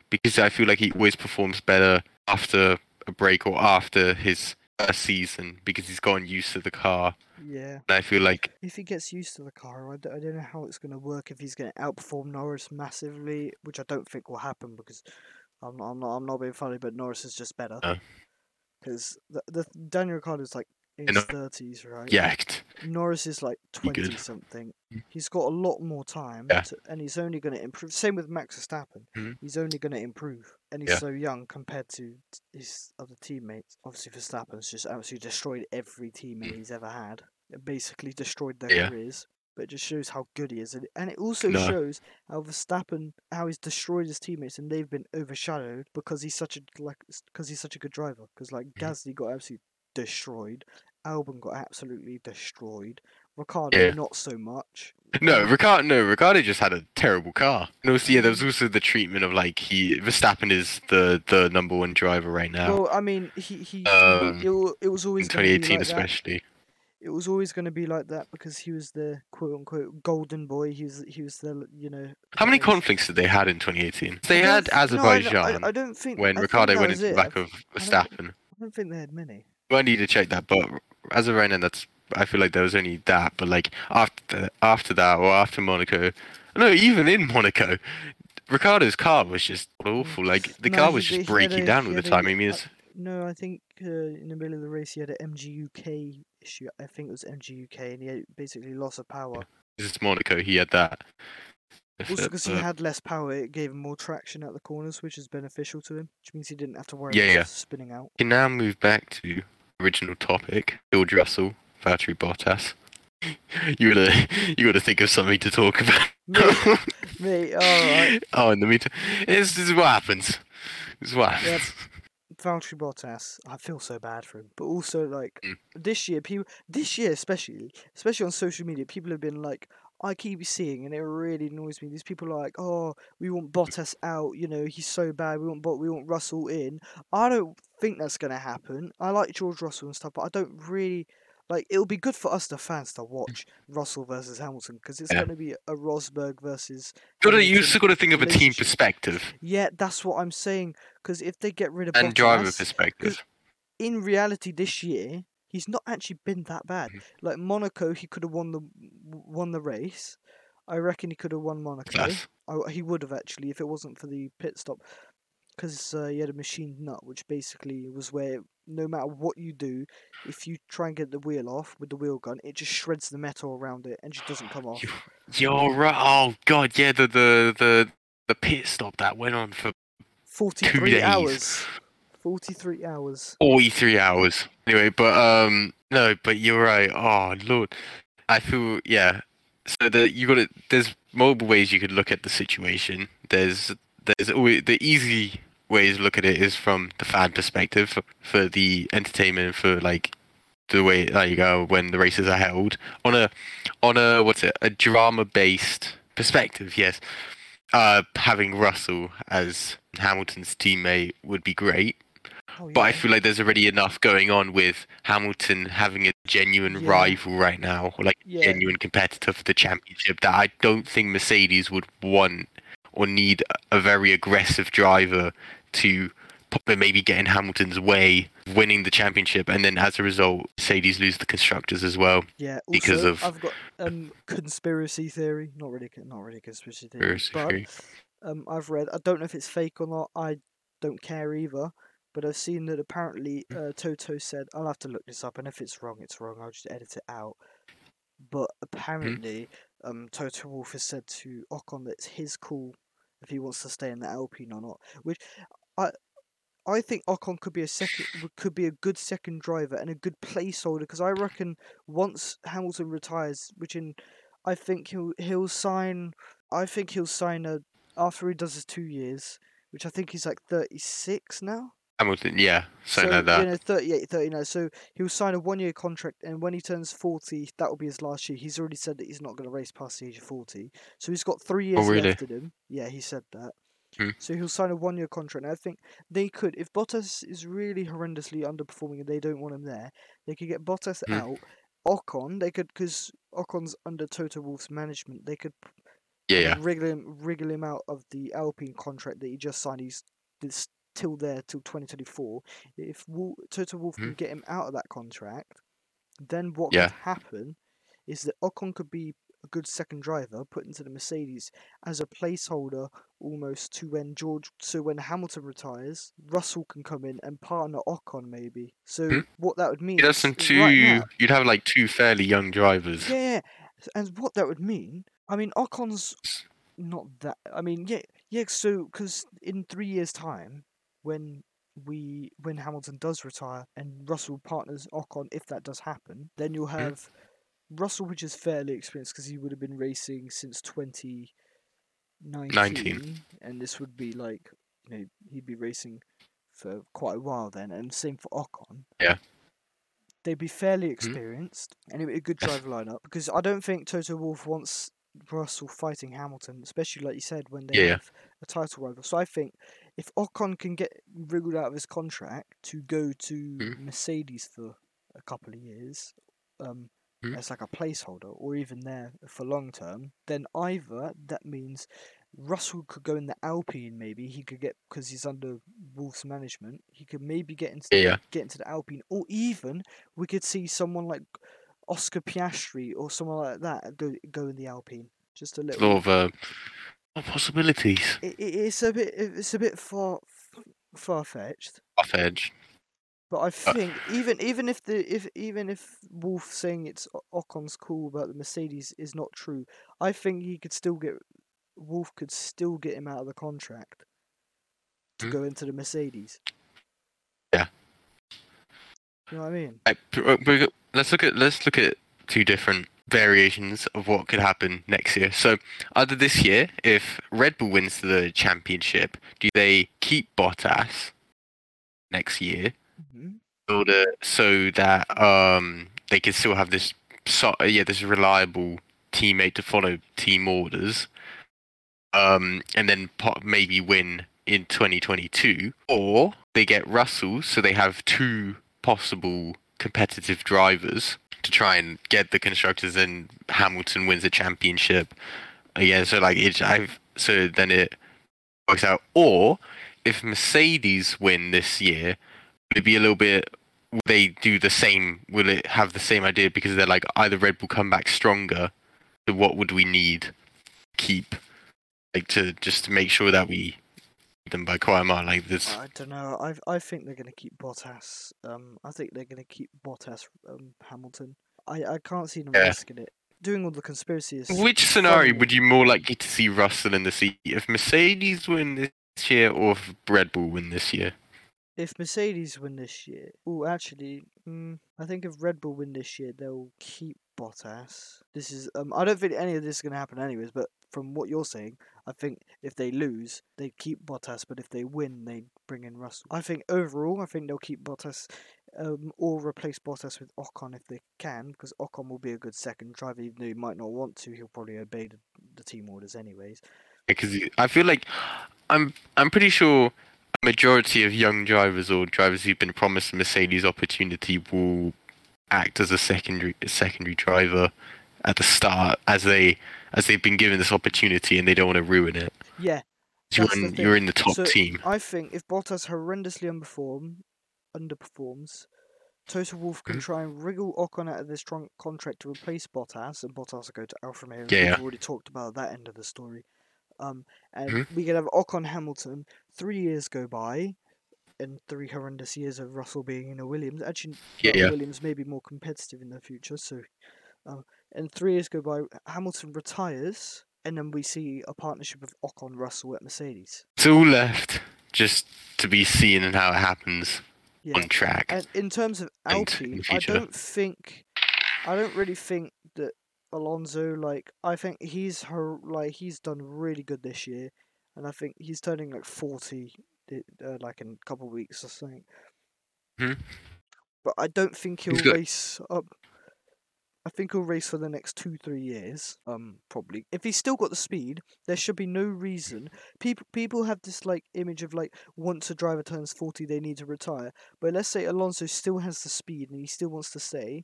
because I feel like he always performs better after a break or after his first season because he's gotten used to the car. Yeah. And I feel like If he gets used to the car, I d- I don't know how it's going to work if he's going to outperform Norris massively, which I don't think will happen because I'm not, I'm not, I'm not being funny, but Norris is just better. No. Because the, the Daniel is like in his thirties, right? yeah, Norris is like twenty something. He's got a lot more time, Yeah. to, and he's only going to improve. Same with Max Verstappen. Mhm. He's only going to improve, and he's Yeah. so young compared to his other teammates. Obviously, Verstappen's just absolutely destroyed every teammate he's ever had. It basically destroyed their. Yeah. careers. But it just shows how good he is, and, and it also No. shows how Verstappen, how he's destroyed his teammates, and they've been overshadowed because he's such a like because he's such a good driver. Because like Mm-hmm. Gasly got absolutely destroyed, Albon got absolutely destroyed. Ricciardo Yeah. not so much. No, Ricciardo. No, Ricciardo just had a terrible car. And also, yeah, there was also the treatment of like he Verstappen is the the number one driver right now Well, I mean, he he, Um, it, it was always in gonna be 2018, like that. especially. It was always going to be like that because he was the quote unquote golden boy. He was he was the you know. How many uh, conflicts did they had in 2018? They had don't no, I Azerbaijan I, I don't think when I Ricciardo that went into the back I, of I don't- Verstappen. I don't think they had many. I need to check that, but Azerbaijan, that's I feel like there was only that. But like after after that or after Monaco, no, even in Monaco, Ricciardo's car was just awful. Like the No, car was just breaking a- down he all the a- time. I mean, uh, it's No, I think uh, in the middle of the race he had an MGU-K issue. I think it was MGU-K, and he had basically loss of power. it's Monaco. He had that. Also, because he had less power, it gave him more traction at the corners, which is beneficial to him. Which means he didn't have to worry Yeah, about yeah. spinning out. Can now move back to original topic: George Russell, Valtteri Bottas. You gotta, you gotta think of something to talk about. Me, me, oh, in the meantime, this, this is what happens. This is what happens. Yep. Valtteri Bottas, I feel so bad for him. But also, like Mm. this year, people, this year especially, especially on social media, people have been like, I keep seeing, and it really annoys me. These people are like, "Oh, we want Bottas out. You know, he's so bad. We want Bot, we want Russell in." I don't think that's gonna happen. I like George Russell and stuff, but I don't really like. It'll be good for us, the fans, to watch mm. Russell versus Hamilton because it's Yeah. gonna be a Rosberg versus. Gotta, you also got to think of a team perspective Yeah, that's what I'm saying. Because if they get rid of and driver perspective. in reality this year he's not actually been that bad. Mhm. Like Monaco, he could have won the won the race. I reckon he could have won Monaco. Class. I, he would have actually if it wasn't for the pit stop. because uh, he had a machined nut, which basically was where no matter what you do, if you try and get the wheel off with the wheel gun, it just shreds the metal around it and just doesn't come off. You- You're right. Oh god, yeah. The the the the pit stop that went on for Forty-three hours. Forty-three hours. 43 hours. Anyway, but um no, but you're right. Oh lord. I feel yeah. So that you got to there's multiple ways you could look at the situation. There's there's always the easy ways to look at it is from the fan perspective for, for the entertainment for like the way like you go when the races are held on a on a what's it a drama based perspective yes uh having russell as hamilton's teammate would be great Oh, but I feel like there's already enough going on with Hamilton having a genuine Yeah. rival right now, or like Yeah. genuine competitor for the championship, that I don't think Mercedes would want or need a very aggressive driver to maybe get in Hamilton's way, winning the championship, and then as a result, Mercedes lose the constructors as well. Yeah, also, because of- I've got um conspiracy theory. Not really, not really conspiracy theory, Conspiracy but theory. um, I've read. I don't know if it's fake or not. I don't care either. But I've seen that apparently Mm. uh, Toto said I'll have to look this up, and if it's wrong, it's wrong. I'll just edit it out. But Mm-hmm. apparently, um, Toto Wolff has said to Ocon that it's his call if he wants to stay in the Alpine or not. Which I I think Ocon could be a second could be a good second driver and a good placeholder because I reckon once Hamilton retires, which in I think he'll he'll sign I think he'll sign a after he does his two years, which I think he's like thirty six now. Hamilton, yeah, something so like that. you know 38, 39. So he'll sign a one year contract, and when he turns forty, that will be his last year. He's already said that he's not going to race past the age of forty, so he's got three years Oh, really? left in him. Yeah, he said that. Hmm. So he'll sign a one year contract. And I think they could, if Bottas is really horrendously underperforming and they don't want him there, they could get Bottas Hmm. out. Ocon, they could because Ocon's under Toto Wolff's management. They could Yeah, yeah. wriggle him, wriggle him out of the Alpine contract that he just signed. He's this till there till 2024. If Wol- Toto Wolff can Mhm. get him out of that contract, then what Yeah. could happen is that Ocon could be a good second driver put into the Mercedes as a placeholder almost to when George so when Hamilton retires, Russell can come in and partner Ocon maybe. So Mhm. what that would mean is some right now, You'd have like two fairly young drivers. yeah, yeah. And what that would mean, I mean, Ocon's not that. I mean, yeah, yeah. So, because in three years' time, when we when Hamilton does retire and Russell partners Ocon, if that does happen, then you'll mm-hmm. have Russell, which is fairly experienced because he would have been racing since 2019, and this would be like, you know, he'd be racing for quite a while then, and same for Ocon. Yeah. They'd be fairly mm-hmm. experienced, and it'd be a good driver lineup because I don't think Toto Wolff wants Russell fighting Hamilton, especially like you said when they yeah. have a title rival. So I think if Ocon can get wriggled out of his contract to go to Mhm. Mercedes for a couple of years, um, Mhm. as like a placeholder, or even there for long term, then either that means Russell could go in the Alpine. Maybe he could get because he's under Wolff's management. He could maybe get into Yeah, the, get into the Alpine, or even we could see someone like Oscar Piastri or someone like that go go in the Alpine. Just a little. Sort of uh, what possibilities. It, it, it's a bit it's a bit far far fetched. Off edge. But I Uh, think even even if the if even if Wolff saying it's Ocon's cool about the Mercedes is not true, I think he could still get Wolff could still get him out of the contract to Hmm. go into the Mercedes. Yeah. You know what I mean? Right, uh, let's look at let's look at two different variations of what could happen next year. So, either this year, if Red Bull wins the championship, do they keep Bottas next year, hmm in order so that um they can still have this so, yeah this reliable teammate to follow team orders, um, and then maybe win in 2022, or they get Russell, so they have two possible competitive drivers to try and get the constructors, and Hamilton wins the championship uh, again. So like it, I've so then it works out. Or if Mercedes win this year, would it be a little bit? Will they do the same? Will it have the same idea because they're like either Red Bull come back stronger? So what would we need? Keep like to just to make sure that we them by quite a mile. Like this, I don't know. I I think they're going to keep Bottas. Um, I think they're going to keep Bottas. Um, Hamilton. I I can't see them Yeah. risking it. Doing all the conspiracies. which scenario would you more likely to see Russell in the seat if Mercedes win this year or if Red Bull win this year? If Mercedes win this year, oh, actually, mm, I think if Red Bull win this year, they'll keep Bottas. This is um, I don't think any of this is going to happen anyways. But from what you're saying, I think if they lose, they keep Bottas. But if they win, they bring in Russell. I think overall, I think they'll keep Bottas, um, or replace Bottas with Ocon if they can, because Ocon will be a good second driver, even though he might not want to. He'll probably obey the, the team orders anyways. Because I feel like I'm I'm pretty sure a majority of young drivers or drivers who've been promised Mercedes opportunity will act as a secondary a secondary driver at the start as they as they've been given this opportunity and they don't want to ruin it. Yeah, You're in, you're in the top So, team. I think if Bottas horrendously underperform, underperforms, Toto Wolff can Mhm. try and wriggle Ocon out of this contract to replace Bottas, and Bottas will go to Alfa Romeo. Yeah, We've yeah. already talked about that end of the story. Um, and Mhm. we can have Ocon Hamilton. Three years go by, and three horrendous years of Russell being in a Williams. Actually, Yeah, yeah. Williams may be more competitive in the future. So, um, and three years go by, Hamilton retires, and then we see a partnership of Ocon Russell at Mercedes. It's all left just to be seen and how it happens Yeah. on track. And in terms of Alpine, I don't think, I don't really think that Alonso like. I think he's her like he's done really good this year, and I think he's turning like forty, uh, like in a couple of weeks or something. Mhm. But I don't think he'll got- race up. I think he'll race for the next two, three years. Um, probably. If he's still got the speed, there should be no reason. People, people have this like image of like once a driver turns forty, they need to retire. But let's say Alonso still has the speed and he still wants to stay,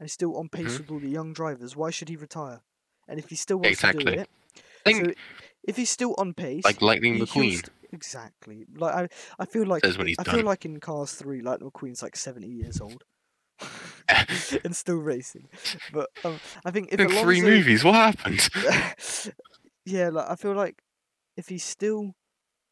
and he's still on pace Mhm. with all the young drivers. Why should he retire? And if he still wants Exactly. to do it, think so if he's still on pace, like Lightning McQueen st- exactly. Like I, I feel like says when he's I done. feel like in Cars Three, Lightning McQueen's like seventy years old. and still racing, but um, I think if in three movies, what happened? yeah, like I feel like if he's still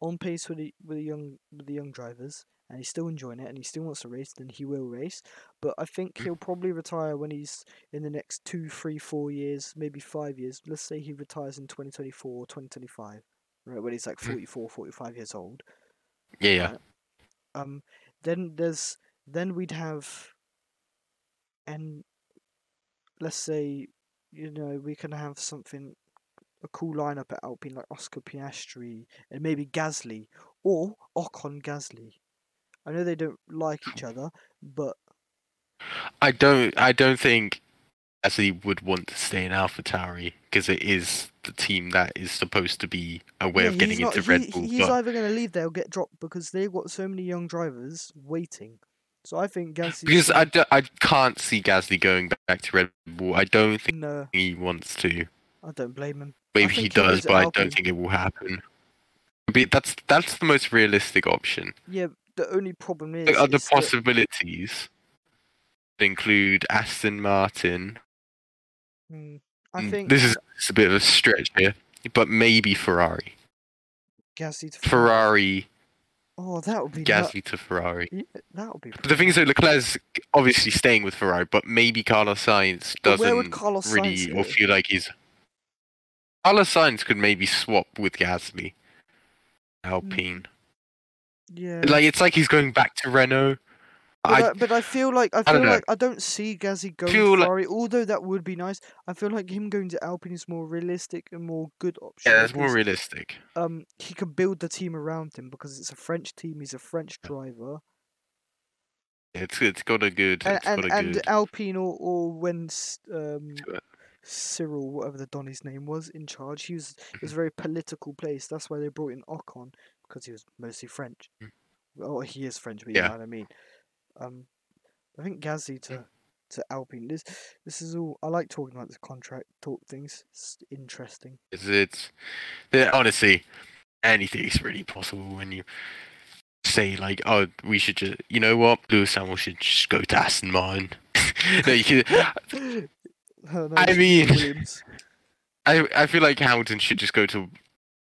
on pace with the with the young with the young drivers and he's still enjoying it and he still wants to race, then he will race. But I think Mm. he'll probably retire when he's in the next two, three, four years, maybe five years. Let's say he retires in 2024 or 2025, right, when he's like Mm. 44, 45 years old. yeah, yeah. Right. Um, then there's then we'd have, and let's say, you know, we can have something a cool lineup at Alpine like Oscar Piastri and maybe Gasly or Ocon Gasly. I know they don't like each other, but I don't. I don't think Gasly would want to stay in AlphaTauri because it is the team that is supposed to be a way yeah, of getting not, into he- Red Bull. he's but either going to leave there or get dropped because they've got so many young drivers waiting. So I think Gasly. because I, do, I can't see Gasly going back to Red Bull. I don't think no, he wants to. I don't blame him. Maybe he he'll does, but I don't think it will happen. But that's that's the most realistic option. Yeah, the only problem is. The other is that- possibilities include Aston Martin. Mm, I Mm, think this is a bit of a stretch here, but maybe Ferrari. Gasly to Ferrari, Oh, that would be. Gasly to Ferrari. Yeah, that would be. But the thing is, though, Leclerc's obviously staying with Ferrari, but maybe Carlos Sainz But where would doesn't Carlos really Sainz or feel like he's. Carlos Sainz could maybe swap with Gasly. Hmm. Alpine. Yeah. Like it's like he's going back to Renault. But I, I, but I feel like I I don't feel like I don't see Gasly going Feel to like- Ferrari. Although that would be nice, I feel like him going to Alpine is more realistic and more good option. yeah, that's more realistic. Um, he can build the team around him because it's a French team. He's a French driver, It's it's got a good. and It's and, got a and good. Alpine or or when um. Cyril, whatever the Donny's name was, in charge, he was it Mm-hmm. was a very political place. That's why they brought in Ocon because he was mostly French. Oh, he is French, but you Yeah. know what I mean. Um, I think Gasly to to Alpine. This this is all. I like talking about this contract talk things. It's interesting. It's, it's honestly anything's really possible when you say like, oh, we should just, you know what, Lewis Hamilton should just go to Aston Martin. no, you can, no, I mean- Williams. I I feel like Hamilton should just go to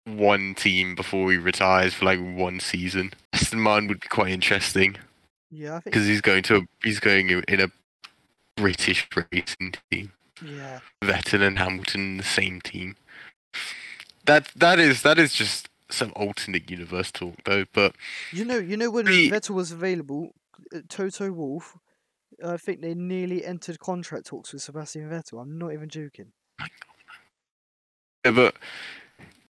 one team before he retires for like one season. Aston Martin would be quite interesting Yeah, I think. because he's going to a, he's going in in a British racing team. Yeah, Vettel and Hamilton in the same team. That that is that is just some alternate universe talk though. But you know, you know when The- Vettel was available, uh, Toto Wolff. I think they nearly entered contract talks with Sebastian Vettel. I'm not even joking. yeah, but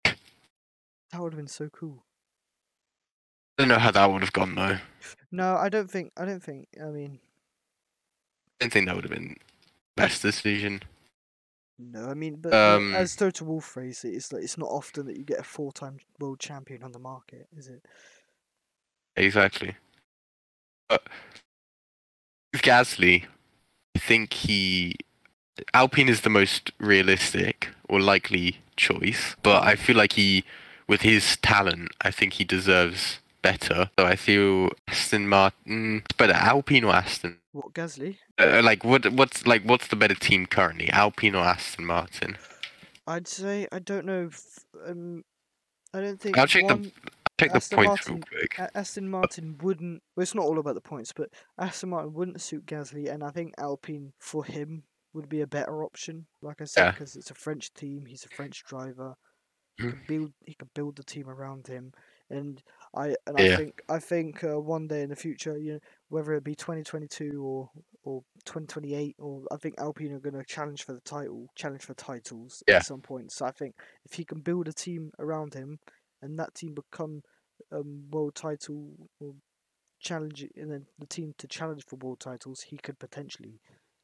That would have been so cool. I don't know how that would have gone though. No, I don't think. I don't think. I mean, I don't think that would have been best decision. no. I mean, but Um, as Toto Wolff phrased it, it's like it's not often that you get a four-time world champion on the market, is it? Exactly. But with Gasly, I think he Alpine is the most realistic or likely choice, but I feel like he, with his talent, I think he deserves better. So I feel Aston Martin, better Alpine or Aston. What Gasly? Uh, like what? What's like what's the better team currently, Alpine or Aston Martin? I'd say I don't know. If, um, I don't think. I'll check the- one, Check the Aston points Martin- real quick. Aston Martin wouldn't. Well, it's not all about the points, but Aston Martin wouldn't suit Gasly, and I think Alpine for him would be a better option. Like I said, Yeah. because it's a French team, he's a French driver. He Mhm. can build. He can build the team around him, and I and Yeah. I think I think uh, one day in the future, you know, whether it be 2022 or or 2028, or I think Alpine are going to challenge for the title, challenge for titles Yeah. at some point. So I think if he can build a team around him, and that team become um, world title or challenge, and then the team to challenge for world titles, he could potentially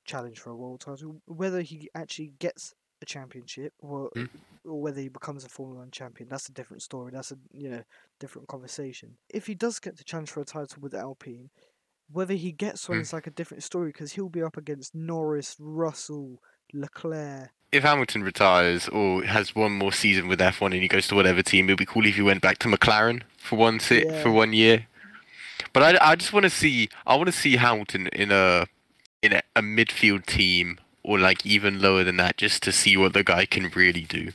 challenge for a world title. Whether he actually gets a championship or Mm. or whether he becomes a Formula One champion, that's a different story. That's a you know different conversation. If he does get the chance for a title with Alpine, whether he gets one Mm. is like a different story because he'll be up against Norris, Russell, Leclerc. if Hamilton retires or has one more season with F1 and he goes to whatever team, it'd be cool if he went back to McLaren for one sit Yeah. for one year. But I, I just want to see I want to see Hamilton in a in a, a midfield team or like even lower than that just to see what the guy can really do.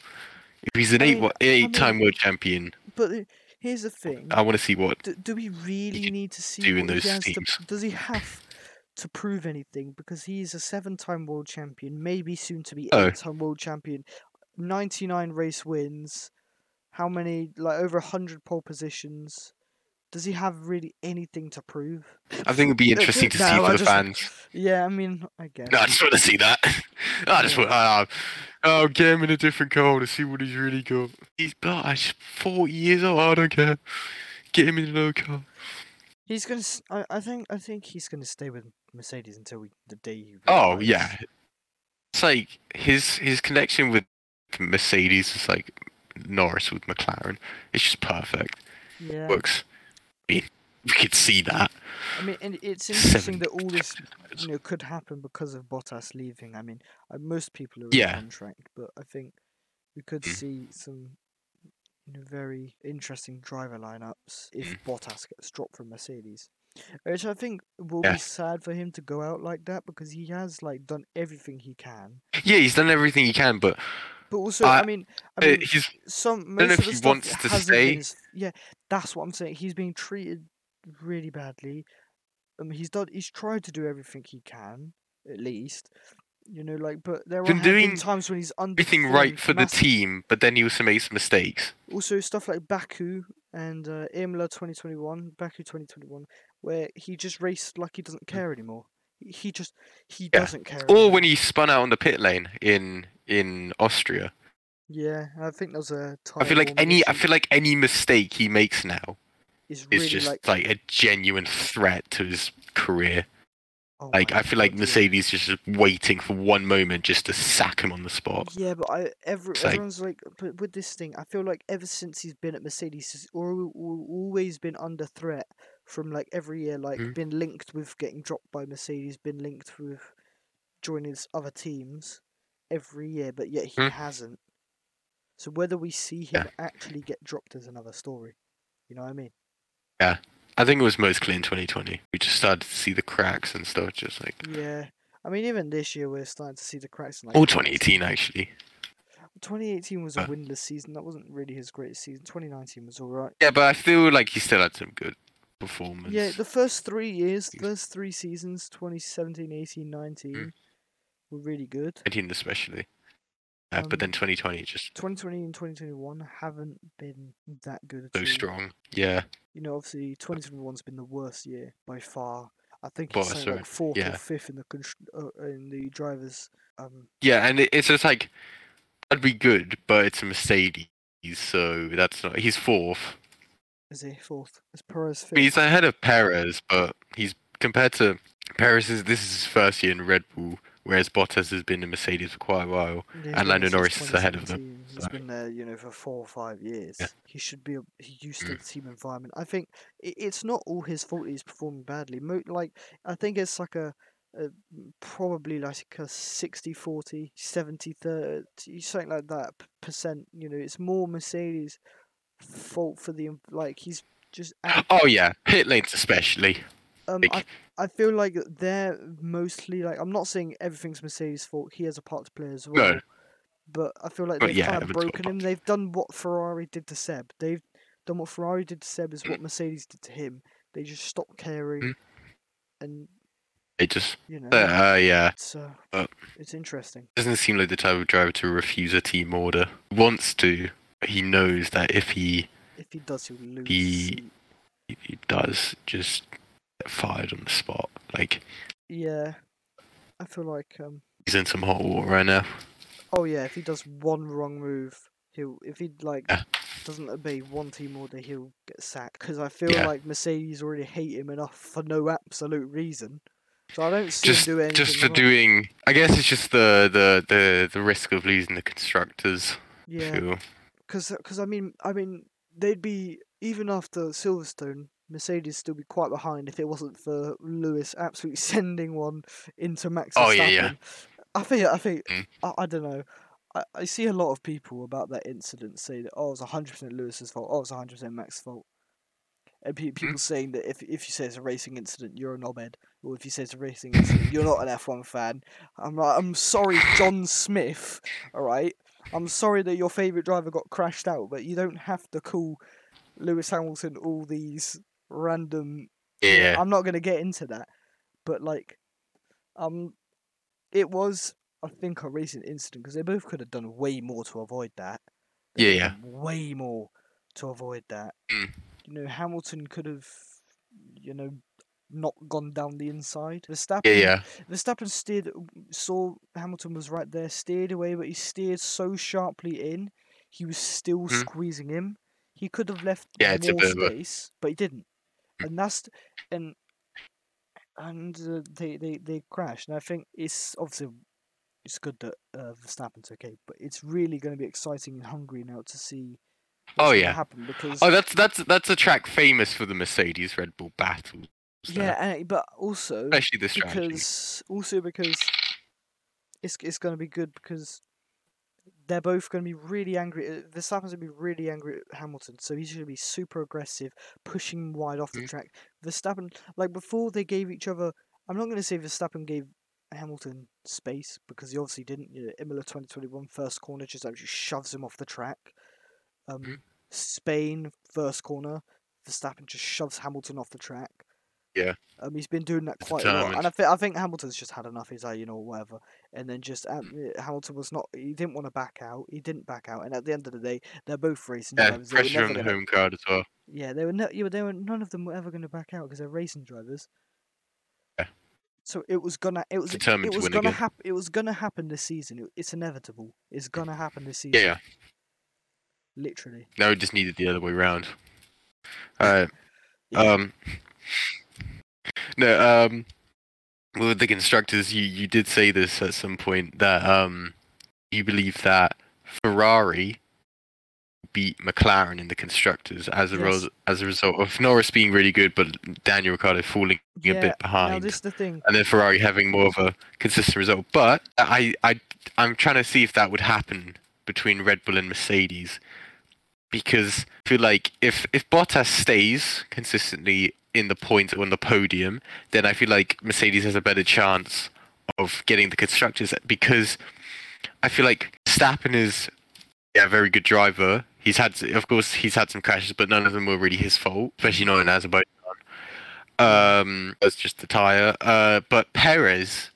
If he's an I eight mean- I eight time mean- world champion, But uh, here's the thing: I want to see what do, do we really need to see do in those has to. Does he have to prove anything? Because he's a seven-time world champion, maybe soon to be Oh. eight-time world champion, ninety-nine race wins. How many? Like over hundred pole positions. Does he have really anything to prove? I think it'd be interesting to see for I the just- fans. Yeah, I mean, I guess. No, I just want to see that. I just want, uh, oh, get him in a different car to see what he's really got. He's he's 40 years old. I don't care. Get him in another car. He's gonna. s- I, I think. I think he's gonna stay with Mercedes until we, the day he. Oh yeah, it's like his his connection with Mercedes is like Norris with McLaren. It's just perfect. Yeah. Works. We could see that. I mean, and it's Seven interesting that all this, you know, could happen because of Bottas leaving. I mean, most people are in Yeah. contract, but I think we could Mm. see some you know, very interesting driver lineups if Mm. Bottas gets dropped from Mercedes. Which I think will Yeah. be sad for him to go out like that because he has like done everything he can. Yeah, he's done everything he can, but But also, I I- mean, uh, I mean, he's some don't most know of if he wants to stay. been yeah, that's what I'm saying. He's being treated really badly. Um, he's done. He's tried to do everything he can, at least. You know, like, but there have doing times when he's everything right for the team, but then he also makes mistakes. Also, stuff like Baku and uh, Imola 2021, Baku 2021, where he just raced like he doesn't care anymore. He- just he. Yeah. doesn't care. Or when he spun out on the pit lane in in Austria. yeah, I think there was a time. I feel like warning any I feel like any mistake he makes now is is just like, like, a genuine threat to his career. oh Like I feel like God, yeah. Mercedes is just waiting for one moment just to sack him on the spot. Yeah, but I every, like- everyone's like, but with this thing, I feel like ever since he's been at Mercedes, he's al- al- always been under threat from like every year, like Mhm. been linked with getting dropped by Mercedes, been linked with joining other teams every year, but yet he Mhm. hasn't. So whether we see him actually get dropped is another story. You know what I mean? Yeah. I think it was most clear in 2020. We just started to see the cracks and stuff, just like Yeah. I mean, even this year we're starting to see the cracks. In, like all Haas. 2018 actually. 2018 was a Uh. winless season. That wasn't really his greatest season. 2019 was all right. Yeah, but I feel like he still had some good performance. Yeah, the first three years, first three seasons, 2017, 18, 19, Mm. were really good. 19 especially. Uh, but then Um, 2020 just 2020 and 2021 haven't been that good at so all. strong. Yeah, You know, obviously 2021's been the worst year by far. I think he's like fourth yeah. or fifth in the uh, in the drivers. Um, yeah, and it's just like that'd be good, but it's a Mercedes, so that's not. He's fourth. Is he fourth? Is Perez fifth? he's ahead of Perez, but he's compared to Perez. Is, this is his first year in Red Bull, whereas Bottas has been in Mercedes for quite a while. Yeah, and Lando Norris is ahead of them, 2017. He's so- been there, you know, for four or five years. He should be. He used to Mm. the team environment. I think it's not all his fault. He's performing badly. Like I think it's like a, a probably like a 60 40 70 30 something like that percent. You know, it's more Mercedes' fault for the like he's just. Oh yeah, pit lanes especially. um, like- I, I feel like they're mostly like I'm not saying everything's Mercedes' fault. He has a part to play as well. But I feel like But they've yeah, kind of everyone's got a broken him. They've done what Ferrari did to Seb. They've done what Ferrari did to Seb is what Mercedes did to him. They just stopped caring, Mm. and It just you know, uh, yeah. it's uh, but- it's interesting. doesn't seem like the type of driver to refuse a team order. Wants to, he knows that if he If he does, he'll lose. He- if he does just get fired on the spot, like Yeah, I feel like um. he's in some hot water right now. Oh yeah, if he does one wrong move, he'll if he like Yeah. doesn't obey one team order, he'll get sacked. Because I feel Yeah. like Mercedes already hate him enough for no absolute reason. So I don't see Just him do anything. just for wrong. doing, I guess it's just the the the, the risk of losing the constructors. Yeah. Because cause, I mean I mean they'd be even after Silverstone, Mercedes still be quite behind if it wasn't for Lewis absolutely sending one into Max Oh, yeah, yeah. I think I think Mm. I, I don't know. I, I see a lot of people about that incident say that oh it was hundred percent Lewis's fault, oh it was hundred percent Max's fault. And pe- people saying that if if you say it's a racing incident, you're a knobhead, or if you say it's a racing incident, you're not an F1 fan. I'm like, I'm sorry, John Smith. All right, I'm sorry that your favorite driver got crashed out, but you don't have to call Lewis Hamilton all these random. Yeah. I'm not gonna get into that, but like, um, it was I think a recent incident because they both could have done way more to avoid that. They Yeah, yeah. Way more to avoid that. Mm. You know, Hamilton could have, you know, not gone down the inside. Verstappen, Yeah, yeah. Verstappen steered, saw Hamilton was right there, steered away, but he steered so sharply in, he was still Mhm. squeezing him. He could have left Yeah, more bit of a- space, but he didn't, Mm. and that's and and uh, they they they crashed. And I think it's obviously it's good that uh, Verstappen's okay, but it's really going to be exciting in Hungary now to see. Oh, yeah. happen because Oh, that's that's that's a track famous for the Mercedes Red Bull battles. There, yeah, and, but also especially the strategy. because also because it's it's going to be good because they're both going to be really angry. uh, Verstappen's going to be really angry at Hamilton, so he's going to be super aggressive, pushing wide off the Mhm. track. Verstappen, like before, they gave each other. I'm not going to say Verstappen gave Hamilton space because he obviously didn't. You know, Imola 2021 first corner just actually shoves him off the track. Um, Mhm. Spain first corner, Verstappen just shoves Hamilton off the track. Yeah. Um, he's been doing that quite a lot, and. I think I think Hamilton's just had enough. He's like, you know, whatever. And then just um, uh, Hamilton was not. He didn't want to back out. He didn't back out. And at the end of the day, they're both racing yeah, drivers. Pressure on the home crowd as well. yeah, they were. Yeah, they were. None of them were ever going to back out because they're racing drivers. Yeah. So it was gonna. It was. Determined It was gonna happen. It was gonna happen this season. It, it's inevitable. It's gonna happen this season. yeah. Literally. No, we just needed the other way round. Uh, Yeah. um, no, um, well, with the constructors, you you did say this at some point that um, you believe that Ferrari beat McLaren in the constructors as a Yes. res- as a result of Norris being really good, but Daniel Ricciardo falling a Yeah, bit Now behind. this is the thing. and then Ferrari having more of a consistent result. But I, I, I'm trying to see if that would happen between Red Bull and Mercedes, because I feel like if if Bottas stays consistently in the points on the podium, then I feel like Mercedes has a better chance of getting the constructors because I feel like Stappen is yeah, very good driver. He's had, of course, he's had some crashes, but none of them were really his fault, especially not in Azerbaijan. Um, that's just the tire. Uh, but Perez,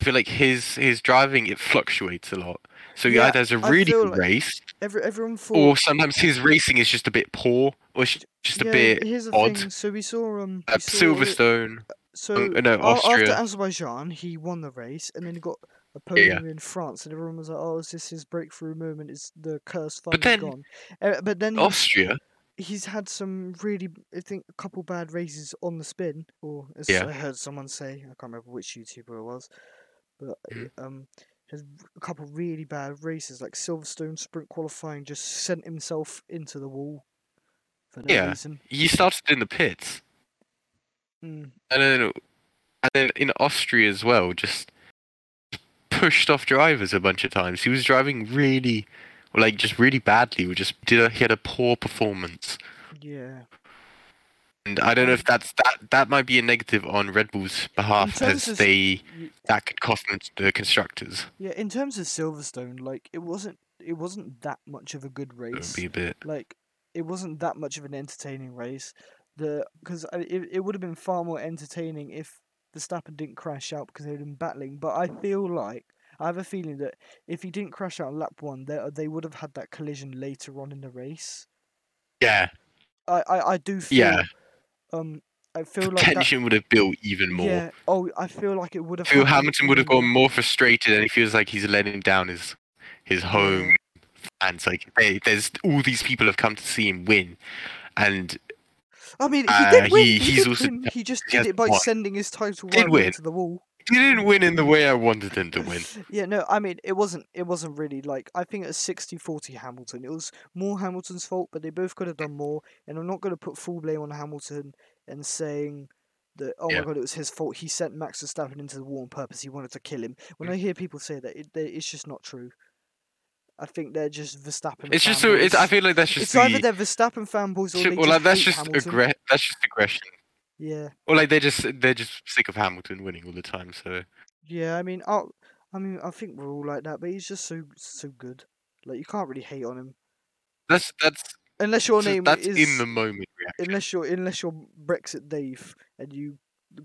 I feel like his his driving it fluctuates a lot. So he Yeah, either has a really good like- race, Every everyone thought. or sometimes his racing is just a bit poor, or just a yeah, bit Here's the odd. thing. So we saw um. Uh, saw- Silverstone. So uh, no, a- after Azerbaijan, he won the race, and then he got a Yeah, yeah. podium in France, and everyone was like, "Oh, is this his breakthrough moment? Is the curse But finally then- gone?" Uh, but then Austria. he's had some really, I think, a couple bad races on the spin, or as Yeah. I heard someone say, I can't remember which YouTuber it was, but Mhm. um, has a couple really bad races, like Silverstone sprint qualifying, just sent himself into the wall for no Yeah. reason. He started in the pits. Mm. and then and then in Austria as well, just pushed off drivers a bunch of times. He was driving really, like just really badly. We just did a, he had a poor performance, Yeah. And I don't know if that's that that might be a negative on Red Bull's behalf as of- they that could cost them the constructors. Yeah, in terms of Silverstone, like it wasn't it wasn't that much of a good It would race. be a bit. Like it wasn't that much of an entertaining race. The because uh, it it would have been far more entertaining if the Verstappen didn't crash out because they'd been battling. But I feel like I have a feeling that if he didn't crash out lap one, they uh, they would have had that collision later on in the race. Yeah, I I, I do feel yeah. Um I feel like that, tension would have built even more. yeah oh I feel like it would have. Feel Hamilton would have gone more frustrated, and he feels like he's letting down his his home fans. Like, hey, there's all these people have come to see him win, and I mean, he Uh, did win. he- He, he's also win. He just did it by won. sending his title Did win. into the wall. He didn't win in the way I wanted him to win. Yeah, no, I mean, it wasn't. It wasn't really like I think it was 60-40 Hamilton. It was more Hamilton's fault, but they both could have done more. And I'm not going to put full blame on Hamilton and saying that oh Yeah. my god, it was his fault. He sent Max Verstappen into the wall on purpose. He wanted to kill him. When mm. I hear people say that, it, they, it's just not true. I think they're just Verstappen. It's just so. It's, I feel like that's just it's the. either they're Verstappen fanboys or shit- they well, just like, that's just Hamilton. aggre- That's just aggression. Yeah. Or like they're just they're just sick of Hamilton winning all the time. So Yeah, I mean, I, I mean, I think we're all like that, but he's just so so good. Like you can't really hate on him that's that's unless your so name that's is in the moment reaction. unless you're unless you're Brexit Dave and you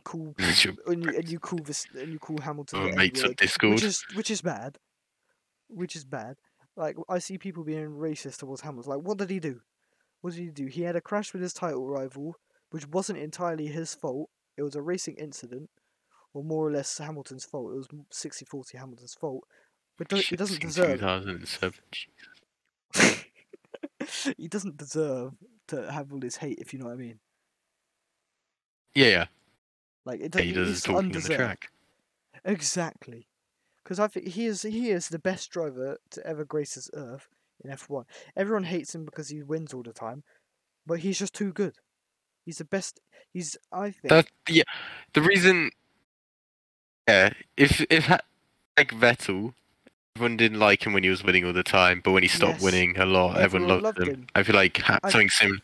call and you, and you call this and you call Hamilton oh, the mates on N-word, Discord. which is which is bad, which is bad. Like I see people being racist towards Hamilton. Like, what did he do? What did he do? He had a crash with his title rival, which wasn't entirely his fault. It was a racing incident, or more or less Hamilton's fault. It was 60-40 Hamilton's fault. But he doesn't deserve. 2007. he doesn't deserve to have all this hate, if you know what I mean. Yeah, yeah. Like it doesn't. he does talking on the track. Exactly. Because I think he is he is the best driver to ever grace this earth in F1. Everyone hates him because he wins all the time, but he's just too good. He's the best. He's I think. That yeah. The reason. Yeah, if if like Vettel, everyone didn't like him when he was winning all the time, but when he stopped Yes, winning a lot, everyone, everyone loved, loved him. him. I feel like ha- something sim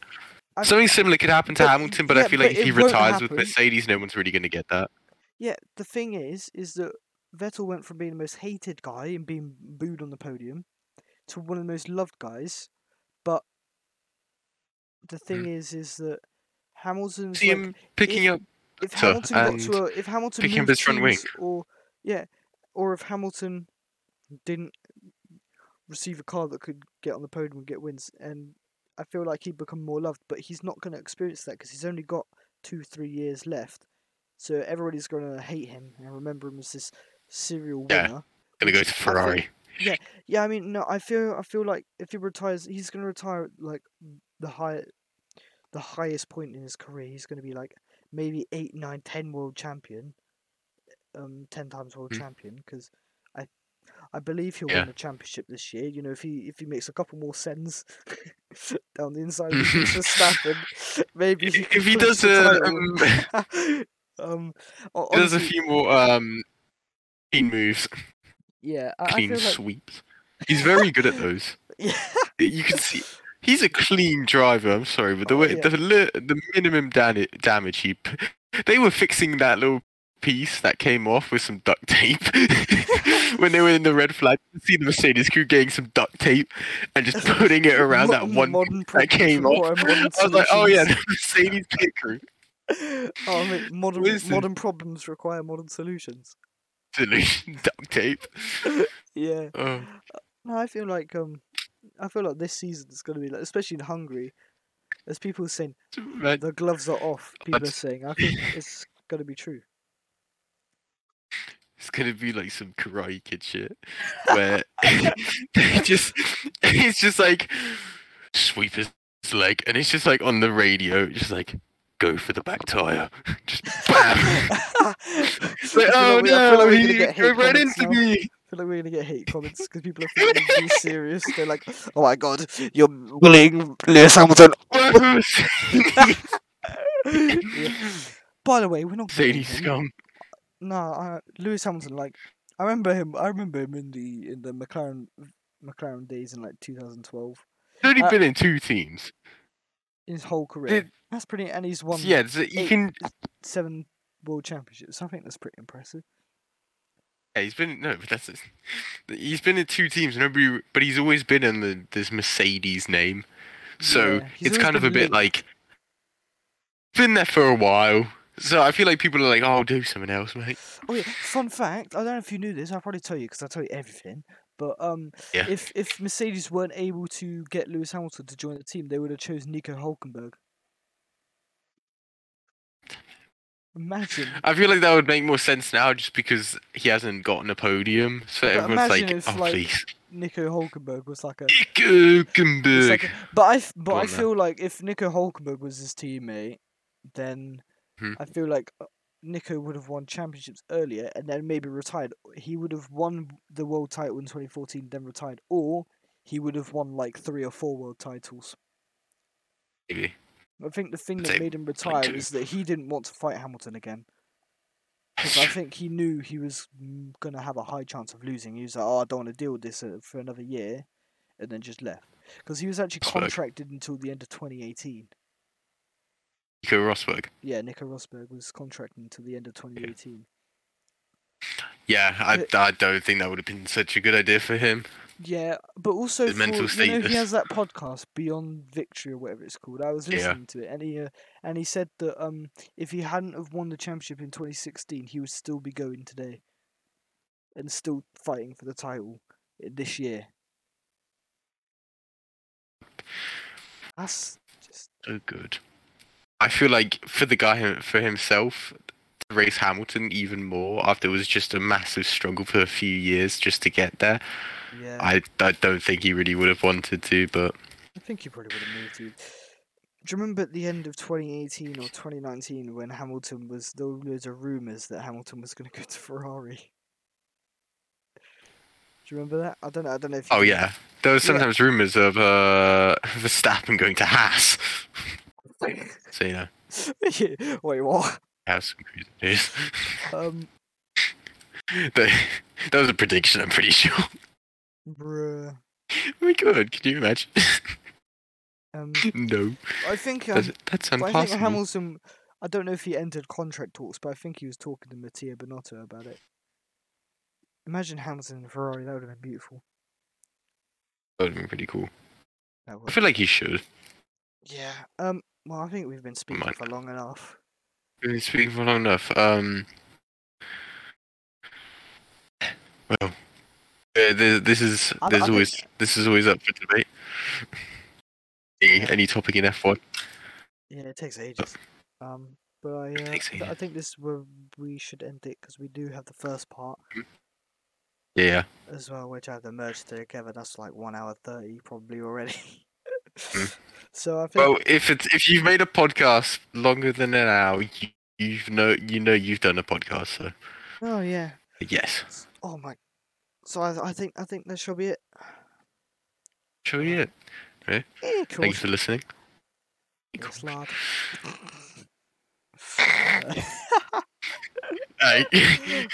I- something similar could happen to but- Hamilton, but yeah, I feel but like if he retires with happen. Mercedes, no one's really gonna get that. Yeah, the thing is, is that Vettel went from being the most hated guy and being booed on the podium to one of the most loved guys. But the thing hmm. is, is that Hamilton's. See like, picking if- up. if Hamilton got to a, if Hamilton picking up his front wing. or yeah, or if Hamilton didn't receive a car that could get on the podium and get wins, and I feel like he'd become more loved. But he's not going to experience that because he's only got two, three years left. So everybody's going to hate him and remember him as this serial Yeah, winner. Gonna go to I feel- Ferrari. Yeah, I mean, no, I feel, I feel like if he retires, he's gonna retire like the high, the highest point in his career. He's gonna be like maybe eight, nine, ten world champion, um, ten times world Mm. champion. Because I, I believe he'll Yeah. win the championship this year. You know, if he if he makes a couple more sends down the inside of Verstappen, maybe he If he does a um, um, does a few more um clean moves, yeah, I, I clean like sweeps. He's very good at those. yeah. You can see he's a clean driver. I'm sorry, but the Oh, way yeah. the the minimum damage he they were fixing that little piece that came off with some duct tape. when they were in the red flag, you see the Mercedes crew getting some duct tape and just putting it around that one that came off. I was like, oh yeah, the Mercedes pit crew. oh, mate, modern Listen. modern problems require modern solutions. Solution duct tape. Yeah. Oh. No, I feel like um, I feel like this season is gonna be like, especially in Hungary, as people are saying Man, the gloves are off. People are saying I think it's gonna be true. It's gonna be like some Karate Kid shit, where they just it's just like sweep his leg, and it's just like on the radio, just like go for the back tire, just bam. It's like, oh like we- I feel no, like he gonna get drove hate right into now. me. Feel like we're gonna get hate comments because people are thinking be serious. They're like, "Oh my god, you're bullying Lewis Hamilton." Yeah. By the way, we're not Sadie scum. No, I, Lewis Hamilton. Like, I remember him. I remember him in the in the McLaren McLaren days in like 2012. He's only Uh, been in two teams. In his whole career, Did- that's pretty. And he's won Yeah, so you eight- can. seven world championships. I think that's pretty impressive. Yeah, he's been no, but that's he's been in two teams. Nobody, but he's always been in the this Mercedes name. So Yeah, it's kind of a bit like been there for a while. So I feel like people are like, "Oh, do something else, mate." Oh yeah, fun fact. I don't know if you knew this. I'll probably tell you because I tell you everything. But um, Yeah. if if Mercedes weren't able to get Lewis Hamilton to join the team, they would have chose Nico Hulkenberg. Imagine. I feel like that would make more sense now, just because he hasn't gotten a podium. So But everyone's like, if, "Oh, like, please, Nico Hulkenberg was like a. Nico Hülkenberg." like a but I but Go I feel like if Nico Hulkenberg was his teammate, then Hmm. I feel like uh, Nico would have won championships earlier and then maybe retired. He would have won the world title in 2014, then retired, or he would have won like three or four world titles. Maybe. I think the thing that made him retire is that he didn't want to fight Hamilton again. Because I think he knew he was mm, gonna have a high chance of losing. He was like, "Oh, I don't want to deal with this uh, for another year," and then just left. Because he was actually Rosberg. contracted until the end of 2018. Nico Rosberg. Yeah, Nico Rosberg was contracted until the end of 2018. Yeah, I, But- I don't think that would have been such a good idea for him. Yeah, but also for, mental you know he has that podcast Beyond Victory or whatever it's called. I was Yeah. listening to it, and he uh, and he said that um if he hadn't have won the championship in 2016, he would still be going today, and still fighting for the title this year. That's just So good. I feel like for the guy for himself race Hamilton even more after it was just a massive struggle for a few years just to get there. yeah. I, I don't think he really would have wanted to, but I think he probably would have moved to. Do you remember at the end of 2018 or 2019 when Hamilton was there were loads of rumours that Hamilton was going to go to Ferrari? Do you remember that? I don't know. I don't know if. you oh yeah, there was Yeah. sometimes rumors of uh Verstappen going to Haas. so you know, Wait, what? Haas some crazy days. Um, that, that was a prediction. I'm pretty sure. bruh. We could. can you imagine? Um, no, I think. Um, that's, that's but I think impossible. Hamilton. I don't know if he entered contract talks, but I think he was talking to Mattia Binotto about it. Imagine Hamilton and Ferrari. That would have been beautiful. That would have been pretty cool. That I feel like he should. Yeah. Um. Well, I think we've been speaking for long enough. Been speaking for long enough. Um. Well, uh, th- this is there's always this is always up for debate. Any, any topic in F1. Yeah, it takes ages. Um, but I, uh, th- I think this is where we should end it because we do have the first part Yeah. as well, which I have to merge together. That's like one hour thirty probably already. Mm. so I think Well, if it's if you've made a podcast longer than an hour, you you've know you know you've done a podcast. So oh yeah. yes, Oh my. So I, I think I think that shall be it. sure it. Yeah, cool. Thank you for listening. Thanks, lad. Hey.